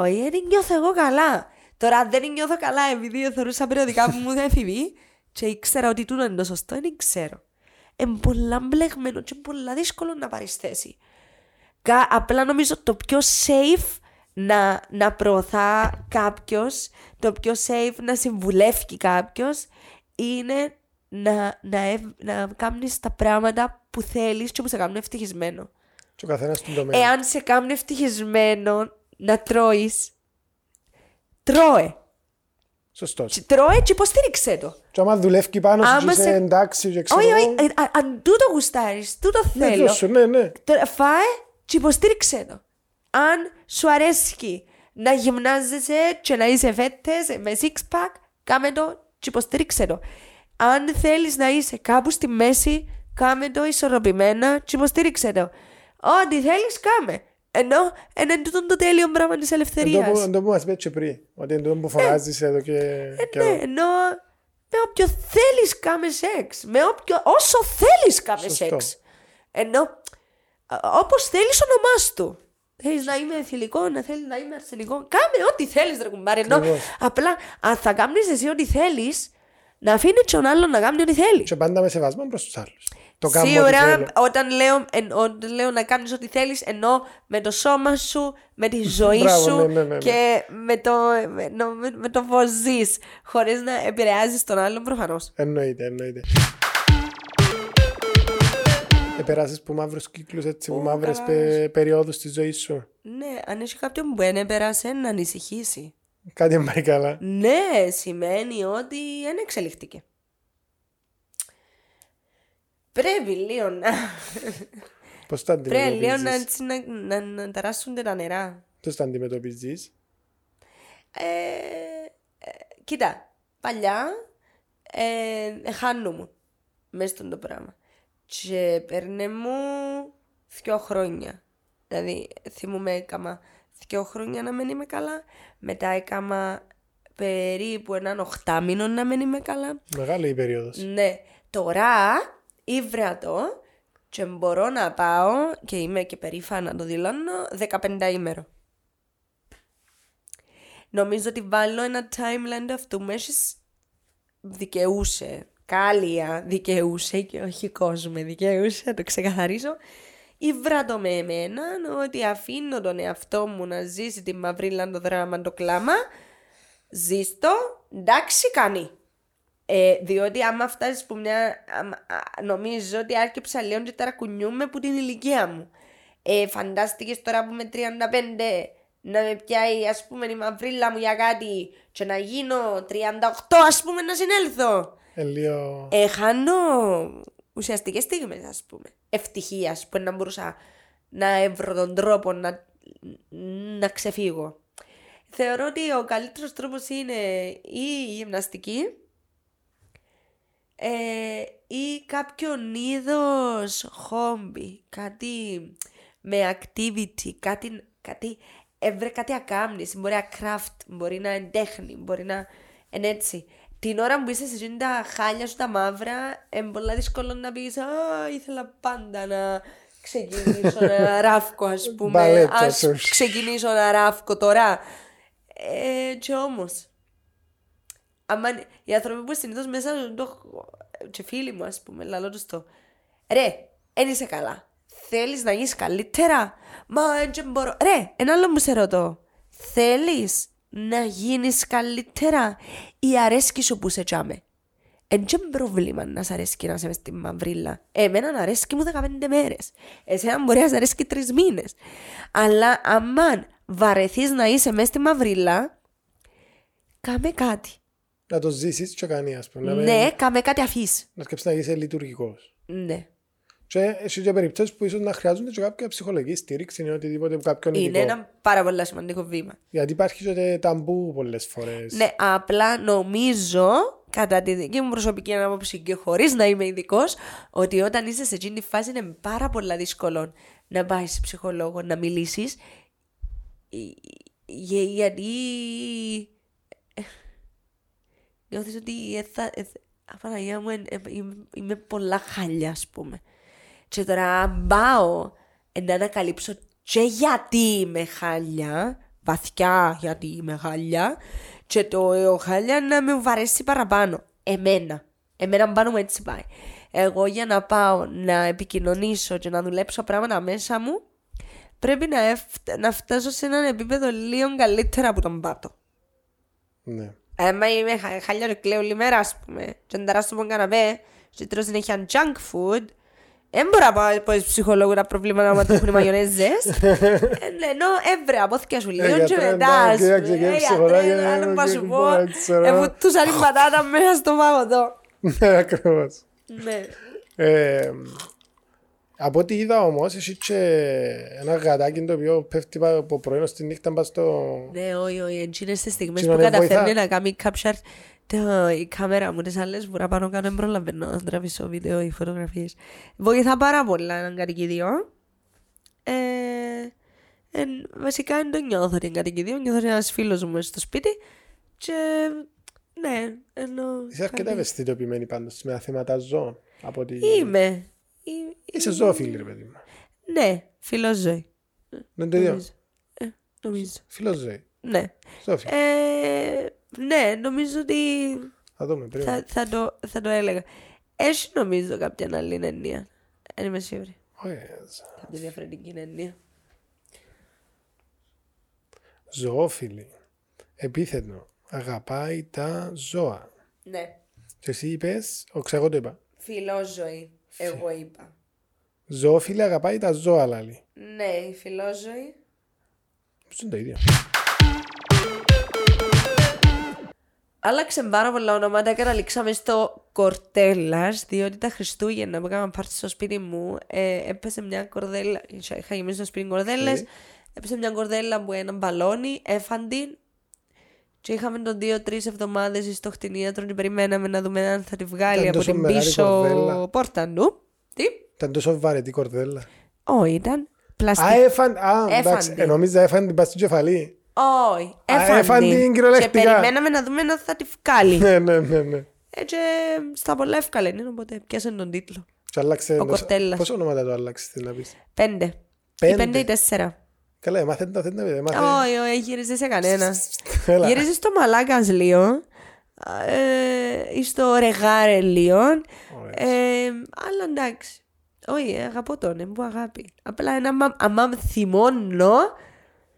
Speaker 2: Όχι, δεν νιώθω εγώ καλά. Τώρα αν δεν νιώθω καλά επειδή θεωρούσα περιοδικά που μου έφηβη και ήξερα ότι τούτο είναι το σωστό, δεν ξέρω. Είναι πολλά μπλεγμένο και πολλά δύσκολο να πάρεις θέση. Κα, απλά νομίζω το πιο safe να, να προωθά κάποιος, το πιο safe να συμβουλεύει κάποιος είναι να, να, ευ- να κάνεις τα πράγματα που θέλεις και που σε κάνουν ευτυχισμένο.
Speaker 3: Και ο καθένας στον τομέα.
Speaker 2: Εάν σε κάνουν ευτυχισμένο να τρώεις, τρώε.
Speaker 3: Σωστός.
Speaker 2: Και Τρώε και υποστήριξε το.
Speaker 3: Και άμα δουλεύει πάνω σου
Speaker 2: Άμα
Speaker 3: και είσαι
Speaker 2: σε-
Speaker 3: εντάξει και ξέρω
Speaker 2: Όχι,
Speaker 3: εγώ,
Speaker 2: όχι, ε, α- αν τούτο γουστάρεις, τούτο
Speaker 3: ναι,
Speaker 2: θέλω.
Speaker 3: δώσ' σου, ναι, ναι.
Speaker 2: Τώρα, φάε και υποστήριξε το. Αν σου αρέσει να γυμνάζεσαι και να είσαι φέτες με six pack, κάμε το και υποστήριξε το. Αν θέλεις να είσαι κάπου στη μέση, κάμε το ισορροπημένα και υποστήριξε το. Ό,τι θέλεις κάμε. Ενώ είναι τούτο το τέλειο πράγμα της
Speaker 3: Εν
Speaker 2: ελευθερίας.
Speaker 3: τω που- εν τω που μας πέτσε πριν, ότι εν τω που φωνάζεις εδώ και
Speaker 2: Ναι,
Speaker 3: καιρό.
Speaker 2: ενώ με όποιο θέλεις κάμες σεξ. Με όποιο, όσο θέλεις κάμες
Speaker 3: Σωστό.
Speaker 2: σεξ. Ενώ α, όπως θέλεις ονομάς του. Θέλεις να είμαι θηλυκό, να θέλεις να είμαι αρσενικό. Κάμε ό,τι θέλεις ρε κουμπάρε. Ενώ
Speaker 3: Ακριβώς.
Speaker 2: απλά αν θα κάνεις εσύ ό,τι θέλεις, να αφήνεις τον άλλον να κάνει ό,τι θέλει.
Speaker 3: Και πάντα με σεβασμό προς τους άλλους. Το κάνω ό,τι
Speaker 2: Σίγουρα
Speaker 3: θέλω.
Speaker 2: όταν λέω, εν, όταν λέω να κάνεις ό,τι θέλεις εννοώ με το σώμα σου, με τη ζωή
Speaker 3: Μπράβο,
Speaker 2: σου
Speaker 3: ναι, ναι, ναι, ναι.
Speaker 2: και με το, με, νο- με, με το πώς ζεις χωρίς να επηρεάζεις τον άλλον προφανώς.
Speaker 3: Εννοείται, εννοείται. Επεράσεις που μαύρους κύκλους έτσι, που
Speaker 2: Ω,
Speaker 3: μαύρες
Speaker 2: καλά.
Speaker 3: πε- περιόδους της ζωής σου.
Speaker 2: Ναι, αν έχει κάποιον που δεν πέρασε να ανησυχήσει.
Speaker 3: Κάτι δεν πάει καλά.
Speaker 2: Ναι, σημαίνει ότι δεν εξελιχτήκε. Πρέπει λίγο να,
Speaker 3: Πώς τα
Speaker 2: πρέπει λίγο να,
Speaker 3: αντιμετωπίζεις.
Speaker 2: έτσι να, να, να ταράσσονται τα νερά.
Speaker 3: Πώς τα αντιμετωπίζεις;
Speaker 2: Ε, ε, κοίτα, παλιά ε, χάνομαι μέσα στον το πράγμα. Και παίρνε μου δυο χρόνια. Δηλαδή, θυμούμαι έκαμα δυο χρόνια να μην είμαι καλά. Μετά έκαμα περίπου έναν οχτάμινο να μην είμαι καλά.
Speaker 3: Μεγάλη η περίοδος.
Speaker 2: Ναι. Τώρα ήβρα το και μπορώ να πάω και είμαι και περήφανα να το δηλώνω 15 ημέρο. Νομίζω ότι βάλω ένα timeline αυτού μέσα δικαιούσε. Κάλια δικαιούσε και όχι κόσμο δικαιούσε, να το ξεκαθαρίσω. Ήβρα το με εμένα ότι αφήνω τον εαυτό μου να ζήσει τη μαυρίλα το δράμα το κλάμα. Ζήστο, εντάξει κάνει. Ε, διότι άμα φτάσεις που μια. άμα- α, νομίζω ότι άρκεψα λίγο και ταρακουνιούμαι που την ηλικία μου. Ε, φαντάστηκες τώρα που είμαι 35 να με πιάει ας πούμε η μαυρίλα μου για κάτι και να γίνω 38 ας πούμε να συνέλθω.
Speaker 3: Ε, λίγο...
Speaker 2: Ε, χάνω ουσιαστικές στιγμές ας πούμε. Ευτυχίας που να μπορούσα να βρω τον τρόπο να, να ξεφύγω. Θεωρώ ότι ο καλύτερος τρόπος είναι ή η γυμναστική ε, ή κάποιον είδος χόμπι, κάτι με activity, κάτι, κάτι, έβρε κάτι ακάμνης, μπορεί να craft, μπορεί να είναι τέχνη, μπορεί να είναι έτσι. Την ώρα που είσαι σε εκείνη τα χάλια σου τα μαύρα, είναι πολύ δύσκολο να πεις «Α, ήθελα πάντα να ξεκινήσω να ράφκω, ας πούμε.
Speaker 3: Μπαλέτο,
Speaker 2: Ας
Speaker 3: ας-
Speaker 2: ξεκινήσω να ράφκω τώρα». Ε, και όμως, άμα οι άνθρωποι που συνήθως μέσα το, και φίλοι μου ας πούμε λαλό τους το ρε, δεν είσαι καλά θέλεις να γίνεις καλύτερα; Μα δεν μπορώ ρε, ένα άλλο μου σε ρωτώ θέλεις να γίνεις καλύτερα ή αρέσκει σου που σε τσάμε Εν και πρόβλημα να σ' αρέσκει να είσαι μες στη μαυρίλα. Εμένα να αρέσκει μου 15 μέρες. Εσένα μπορεί να σ' αρέσκει 3 μήνες. Αλλά αμάν βαρεθείς να είσαι μες στη μαυρίλα, κάμε κάτι.
Speaker 3: Να το ζήσεις και κάνει, ας πούμε. Να, με-
Speaker 2: Ναι, κάμε κάτι αφής.
Speaker 3: να σκέψεις να είσαι λειτουργικός.
Speaker 2: Ναι.
Speaker 3: Και έχει και περιπτώσεις που ίσως να χρειάζονται και κάποια ψυχολογική στήριξη ή οτιδήποτε από κάποιον
Speaker 2: Είναι
Speaker 3: ειδικό.
Speaker 2: ένα πάρα πολύ σημαντικό βήμα.
Speaker 3: Γιατί υπάρχει και ταμπού πολλές φορές.
Speaker 2: Ναι, απλά νομίζω, κατά τη δική μου προσωπική άποψη και χωρίς να είμαι ειδικός, ότι όταν είσαι σε εκείνη τη φάση είναι πάρα πολύ δύσκολο να πάεις σε ψυχολόγο, να μιλήσεις. Γιατί. Νιώθεις ότι ε, θα, ε, Απαναγία μου, ε, ε, είμαι, είμαι πολλά χάλια, ας πούμε. Και τώρα αν πάω ε, να ανακαλύψω και γιατί είμαι χάλια, βαθιά γιατί είμαι χάλια, και το ε, ο χάλια να με βαρέσει παραπάνω. Εμένα. Εμένα πάνω μου έτσι πάει. Εγώ για να πάω να επικοινωνήσω και να δουλέψω πράγματα μέσα μου, πρέπει να, εφ- να φτάσω σε έναν επίπεδο λίγο καλύτερα από τον πάτο.
Speaker 3: Ναι.
Speaker 2: Άμα είμαι χα- χάλια και κλαίω όλη μέρα, ας πούμε, και ανταράσω στον καναπέ και τρώω συνέχεια junk food, δεν μπορώ να πάω πω ψυχολόγου τα προβλήματα να του έχουν οι μαγιονέζες. Ε, ναι, Ενώ έβρε, απόθηκια σου λίγο και
Speaker 3: γιατρέ,
Speaker 2: μετά, ας
Speaker 3: εντάξει,
Speaker 2: πούμε.
Speaker 3: εντάξει,
Speaker 2: Ε,
Speaker 3: ψυχολόγια,
Speaker 2: γιατρέ,
Speaker 3: ε,
Speaker 2: άλλο να σου
Speaker 3: ε,
Speaker 2: πω.
Speaker 3: ε, ξέρω.
Speaker 2: Εβουτούσα την πατάτα μέσα στο παγωτό.
Speaker 3: Ναι, ακριβώς.
Speaker 2: Ναι.
Speaker 3: Ε, από ό,τι είδα όμως, έχει και ένα γατάκι το οποίο πέφτει πα- από πρωί ως τη νύχτα πας στο...
Speaker 2: Ναι, όχι, όχι, εκείνες τις στιγμές
Speaker 3: Εκείνο
Speaker 2: που
Speaker 3: δεν
Speaker 2: καταφέρνει
Speaker 3: βοηθά.
Speaker 2: να κάνει capture το, η κάμερα μου, τις άλλες που να πάνω κάνω δεν προλαβαίνω να τραβήσω βίντεο ή φωτογραφίες. Βοηθά πάρα πολλά έναν κατοικίδιο. Ε, ε, βασικά δεν το νιώθω ότι είναι κατοικίδιο, νιώθω ότι είναι ένας φίλος μου μες στο σπίτι και ναι, ενώ...
Speaker 3: Είσαι αρκετά
Speaker 2: κάνει-
Speaker 3: ευαισθητοποιημένη πάντως με τα θέματα ζώων. Από ότι...
Speaker 2: Είμαι. Ε,
Speaker 3: Είσαι ζωόφιλη ρε παιδί μου.
Speaker 2: Ναι, φίλος ζωή.
Speaker 3: Δεν είναι το ίδιο.
Speaker 2: Νομίζω. Ε, νομίζω.
Speaker 3: Φίλος ζωή.
Speaker 2: Ναι.
Speaker 3: Ζωόφιλη.
Speaker 2: Ε, ναι, νομίζω ότι
Speaker 3: Θα δούμε πριν.
Speaker 2: θα, θα, το, θα το έλεγα. Έχει νομίζω κάποια άλλη έννοια. Δεν είμαι σίγουρη.
Speaker 3: Όχι,
Speaker 2: Κάποια διαφορετική έννοια.
Speaker 3: Ζωόφιλη. Επίθετο. Αγαπάει τα ζώα.
Speaker 2: Ναι.
Speaker 3: Και εσύ είπες, όχι εγώ το είπα.
Speaker 2: Φιλόζωη, εγώ είπα.
Speaker 3: Ζωόφιλη αγαπάει τα ζώα, λάλη.
Speaker 2: Ναι, η φιλόζωη.
Speaker 3: Πώς είναι το ίδιο.
Speaker 2: Άλλαξε πάρα πολλά ονόματα και καταλήξαμε στο Κορτέλας, διότι τα Χριστούγεννα που έκανα πάρτι στο σπίτι μου, ε, έπεσε μια κορδέλα. Είχα γεμίσει στο σπίτι κορδέλες.
Speaker 3: Ε.
Speaker 2: Έπεσε μια κορδέλα που ένα μπαλόνι, έφαν την Και είχαμε τον δύο-τρει εβδομάδες στο κτηνίατρο και περιμέναμε να δούμε αν θα τη βγάλει
Speaker 3: Ήταν
Speaker 2: από
Speaker 3: τόσο
Speaker 2: την
Speaker 3: μεγάλη
Speaker 2: πίσω
Speaker 3: κορδέλα.
Speaker 2: πόρτα του. Τι;
Speaker 3: Ήταν τόσο βαρετή κορδέλα.
Speaker 2: Όχι, ήταν
Speaker 3: Α,
Speaker 2: πλαστική.
Speaker 3: έφαν, α, εντάξει,
Speaker 2: Έφαντη.
Speaker 3: ε, νόμιζα έφαν την πας στην κεφαλή.
Speaker 2: Όχι,
Speaker 3: Α,
Speaker 2: έφαντη.
Speaker 3: έφαντη
Speaker 2: Και
Speaker 3: κυριολεκτικά.
Speaker 2: περιμέναμε να δούμε αν θα τη βγάλει.
Speaker 3: Ναι, ναι, ναι, ναι.
Speaker 2: Ε, και στα πολλά εύκολα είναι, οπότε πιάσε τον τίτλο.
Speaker 3: Και άλλαξε.
Speaker 2: Ο
Speaker 3: εντός-
Speaker 2: Κορτέλλας.
Speaker 3: Πόσο ονόματα το άλλαξε, τι να πεις.
Speaker 2: Πέντε. Ή
Speaker 3: Πέντε.
Speaker 2: πέντε ή τέσσερα.
Speaker 3: Καλά, μάθετε τα θέματα, δεν μάθετε.
Speaker 2: Όχι, όχι, γύριζε σε κανένα.
Speaker 3: Έλα.
Speaker 2: Γύριζε στο Μαλάκα λίγο. Ε, ή στο Ρεγάρε λίγο. Ε, αλλά εντάξει. Όχι, ε, αγαπώ τον, εμπού αγάπη. Απλά ένα άμα, άμα θυμώνω.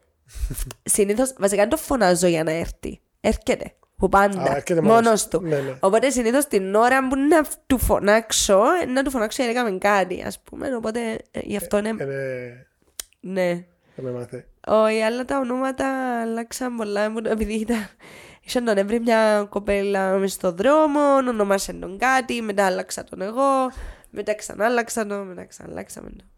Speaker 2: Συνήθως, βασικά δεν το φωνάζω για να έρθει. Έρχεται. Που πάντα.
Speaker 3: Α, έρχεται μόνος
Speaker 2: μόνος
Speaker 3: του.
Speaker 2: του.
Speaker 3: Ναι, ναι.
Speaker 2: Οπότε συνήθως την ώρα που να του φωνάξω, ε, να του φωνάξω για να έκαμε κάτι, ας πούμε. Οπότε ε, γι' αυτό είναι.
Speaker 3: Ε, ναι,
Speaker 2: Ναι.
Speaker 3: δεν με μάθε.
Speaker 2: Όχι, αλλά τα ονόματα αλλάξαν πολλά. μου- Επειδή ήταν. Ήσαν τον έβρι μια κοπέλα μες στο δρόμο, ονομάσε τον κάτι, μετά άλλαξα τον εγώ, μετά ξανά άλλαξα τον, μετά ξανά αλλάξαμε τον.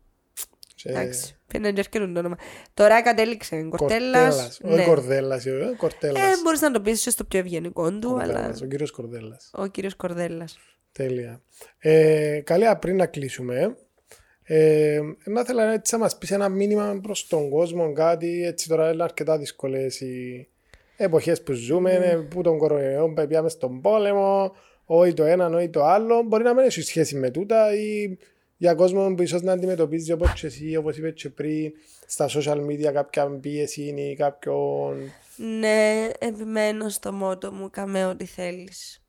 Speaker 3: Και-
Speaker 2: Εντάξει, πήγαινε και έρχεται το όνομα. Τώρα κατέληξε Κορτέλλας.
Speaker 3: Κορτέλλας. Όχι Κορδέλλας, ε, Κορτέλλας.
Speaker 2: Ε, μπορείς να το πεις και στο πιο ευγενικό του, αλλά
Speaker 3: Κορδέλλας, Ο κύριος Κορδέλλας.
Speaker 2: ο κύριος Κορδέλλας.
Speaker 3: Τέλεια. Ε, καλή, πριν να κλείσουμε, ε, να ήθελα έτσι να μας πεις ένα μήνυμα προς τον κόσμο, κάτι, έτσι τώρα είναι αρκετά δύσκολες οι εποχές που ζούμε, ε, που τον κορονοϊό πήγαμε στον πόλεμο, όχι το ένα, όχι το άλλο, μπορεί να μην έχει σχέση με τούτα ή για κόσμο που ίσως να αντιμετωπίζει όπως και εσύ, όπως είπες και πριν, στα social media κάποια πίεση ή κάποιον...
Speaker 2: Ναι, επιμένω στο μότο μου, κάμε ό,τι θέλεις.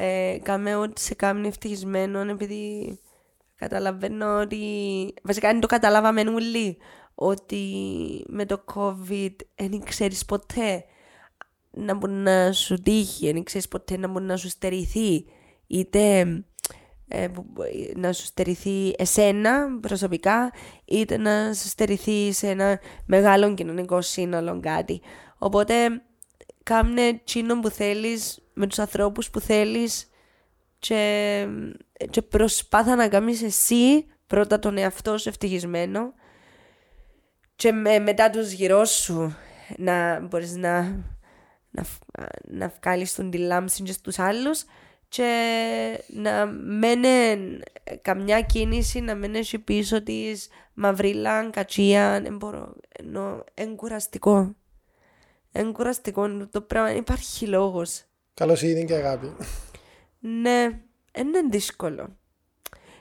Speaker 2: Ε, κάμε ό,τι σε κάνει ευτυχισμένο, επειδή καταλαβαίνω ότι... Βασικά δεν το καταλάβαμε όλοι, ότι με το COVID δεν ξέρεις ποτέ να μπορεί να σου τύχει, δεν ξέρεις ποτέ να μπορεί να σου στερηθεί. Είτε ε, που- να σου στερηθεί εσένα προσωπικά, είτε να σου στερηθεί σε ένα μεγάλο κοινωνικό σύνολο κάτι. Οπότε κάμνε τσίνο που θέλεις με τους ανθρώπους που θέλεις και, και προσπάθα να κάνεις εσύ πρώτα τον εαυτό σου ευτυχισμένο και με, μετά τους γύρω σου να μπορείς να, να, φ- να βγάλεις τον τη λάμψη και στους άλλους και να μένει καμιά κίνηση να μένει έχει πίσω της μαυρίλα, κατσία, δεν μπορώ, ενώ εγκουραστικό. Εγκουραστικό το πράγμα, δεν υπάρχει λόγος.
Speaker 3: Καλώς είναι και αγάπη.
Speaker 2: Ναι, είναι δύσκολο.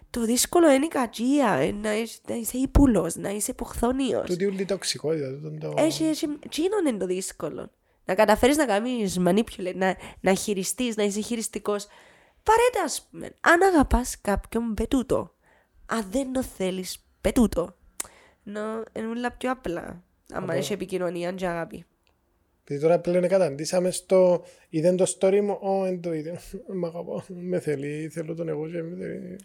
Speaker 2: Το δύσκολο είναι η κατσία, ε, να είσαι, να είσαι ύπουλος, να είσαι υποχθόνιος.
Speaker 3: Τούτη ούλη τοξικότητα. τούτον το-
Speaker 2: Έχει, έχει, εκείνο είναι το δύσκολο. Να καταφέρεις να κάνεις manipulate, να, να χειριστείς, να είσαι χειριστικός. Παρέτα, ας πούμε, αν αγαπάς κάποιον, πετούτο. Αν δεν το θέλεις, πετούτο. No, είναι όλα πιο απλά. Αν έχει επικοινωνία και αγάπη.
Speaker 3: Επειδή τώρα πλέον καταντήσαμε στο είδεν το story μου, ω, εν το είδε, μ' αγαπώ, με θέλει, θέλω τον εγώ και με θέλει.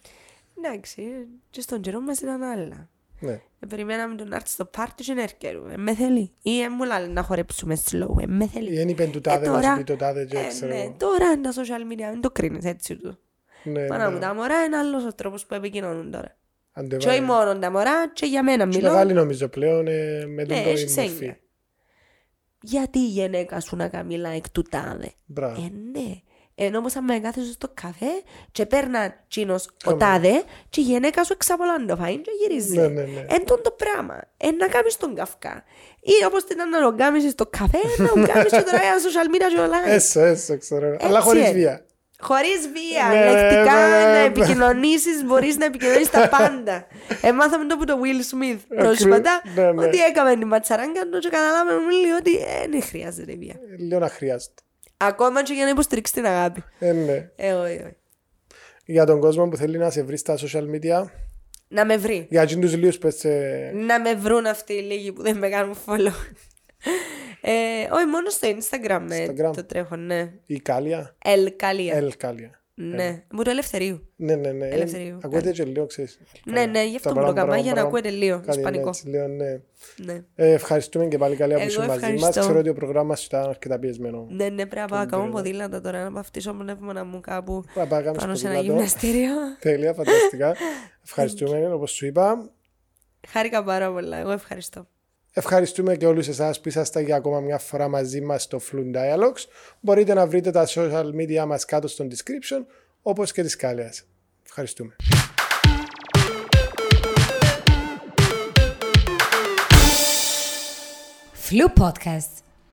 Speaker 2: Εντάξει, και στον καιρό μας ήταν άλλα.
Speaker 3: Ναι.
Speaker 2: Ε, περιμέναμε τον να έρθει στο πάρτι και να έρχεται. Ε, με θέλει. Ή ε, μου λέει να χορέψουμε slow. Ε, με θέλει.
Speaker 3: Ή δεν είπε του τάδε, να σου πει το τάδε και
Speaker 2: ε,
Speaker 3: ξέρω.
Speaker 2: ναι, τώρα είναι τα social media, δεν το κρίνεις έτσι του.
Speaker 3: Ναι,
Speaker 2: Μάνα μου,
Speaker 3: ναι.
Speaker 2: τα μωρά είναι άλλος ο τρόπος που επικοινωνούν τώρα.
Speaker 3: Αν το
Speaker 2: Και όχι
Speaker 3: έβαλε.
Speaker 2: μόνο τα μωρά, και για μένα
Speaker 3: Και
Speaker 2: μιλώ.
Speaker 3: μεγάλη νομίζω πλέον ε, με τον
Speaker 2: Ναι,
Speaker 3: το
Speaker 2: έχεις
Speaker 3: μορφή.
Speaker 2: Έννοια. Γιατί η γυναίκα σου να κάνει like του τάδε;
Speaker 3: Μπράβο.
Speaker 2: Ε, ναι. Ενώ όμως αν με κάθεσαι στο καφέ και παίρνα τσίνος ο
Speaker 3: Χαμέ.
Speaker 2: τάδε και η γυναίκα σου εξαπολάνει το φαΐν και γυρίζει.
Speaker 3: Ναι, ναι, ναι.
Speaker 2: Εν τούτο το πράγμα. Εν να κάνεις τον καυκά. Ή όπως την να το κάνεις στο καφέ, να το κάνεις και τώρα για social media και όλα.
Speaker 3: Έσω, έσω, ξέρω. Αλλά
Speaker 2: Έτσι
Speaker 3: χωρίς
Speaker 2: είναι.
Speaker 3: βία.
Speaker 2: Χωρίς βία,
Speaker 3: Ναι,
Speaker 2: λεκτικά
Speaker 3: ναι, ναι,
Speaker 2: να
Speaker 3: ναι.
Speaker 2: επικοινωνήσεις, μπορείς να επικοινωνήσεις τα πάντα. Εμάθαμε το από το Will Smith πρόσφατα,
Speaker 3: ναι, ναι.
Speaker 2: ότι έκαμε την ματσαράγκα του και καταλάβαμε όλοι ότι ε, δεν χρειάζεται βία.
Speaker 3: Ε, Λίγο να χρειάζεται.
Speaker 2: Ακόμα και για να υποστηρίξει την αγάπη.
Speaker 3: Ε, ναι.
Speaker 2: Ε, όχι, όχι.
Speaker 3: Για τον κόσμο που θέλει να σε βρει στα social media,
Speaker 2: Να με βρει.
Speaker 3: για εκείνους τους λίγους που έτσι...
Speaker 2: Να με βρουν αυτοί οι λίγοι που δεν με κάνουν follow. Ε, όχι, μόνο στο Instagram, ε,
Speaker 3: Instagram.
Speaker 2: το τρέχω, ναι.
Speaker 3: Η Κάλια,
Speaker 2: Ελ Καλία.
Speaker 3: Ελ Κάλια.
Speaker 2: Ναι, μου το ελευθερίου.
Speaker 3: Ναι, ναι, ναι.
Speaker 2: Ελευθερίου.
Speaker 3: Ακούτε και λίγο, ξέρεις.
Speaker 2: Ναι, ναι, γι' αυτό
Speaker 3: Τα
Speaker 2: μου το
Speaker 3: παρά-
Speaker 2: κάμα, για να
Speaker 3: παρά-
Speaker 2: ακούετε λίγο
Speaker 3: κάτι είναι
Speaker 2: ισπανικό.
Speaker 3: έτσι, λίγο, ναι.
Speaker 2: Ναι.
Speaker 3: Ε, ευχαριστούμε και πάλι καλή που
Speaker 2: Εγώ
Speaker 3: ήσουν μαζί μας.
Speaker 2: ευχαριστώ.
Speaker 3: Ξέρω ότι ο πρόγραμμα σου ήταν αρκετά πιεσμένο.
Speaker 2: Ναι, ναι, πρέπει να πάω να κάνω ποδήλατα τώρα, να βαφτίσω πνεύμονα μου κάπου
Speaker 3: Θα πάμε να κάνεις
Speaker 2: πάνω σε ένα
Speaker 3: ποδήλατο.
Speaker 2: γυμναστήριο.
Speaker 3: Τέλεια, φανταστικά. Ευχαριστούμε, όπως σου είπα.
Speaker 2: Χάρηκα πάρα πολλά, εγώ ευχαριστώ.
Speaker 3: Ευχαριστούμε και όλους εσάς που ήσασταν για ακόμα μια φορά μαζί μας στο Fluent Dialogues. Μπορείτε να βρείτε τα social media μας κάτω στο description, όπως και τις κάλιας. Ευχαριστούμε.
Speaker 4: Flu Podcast.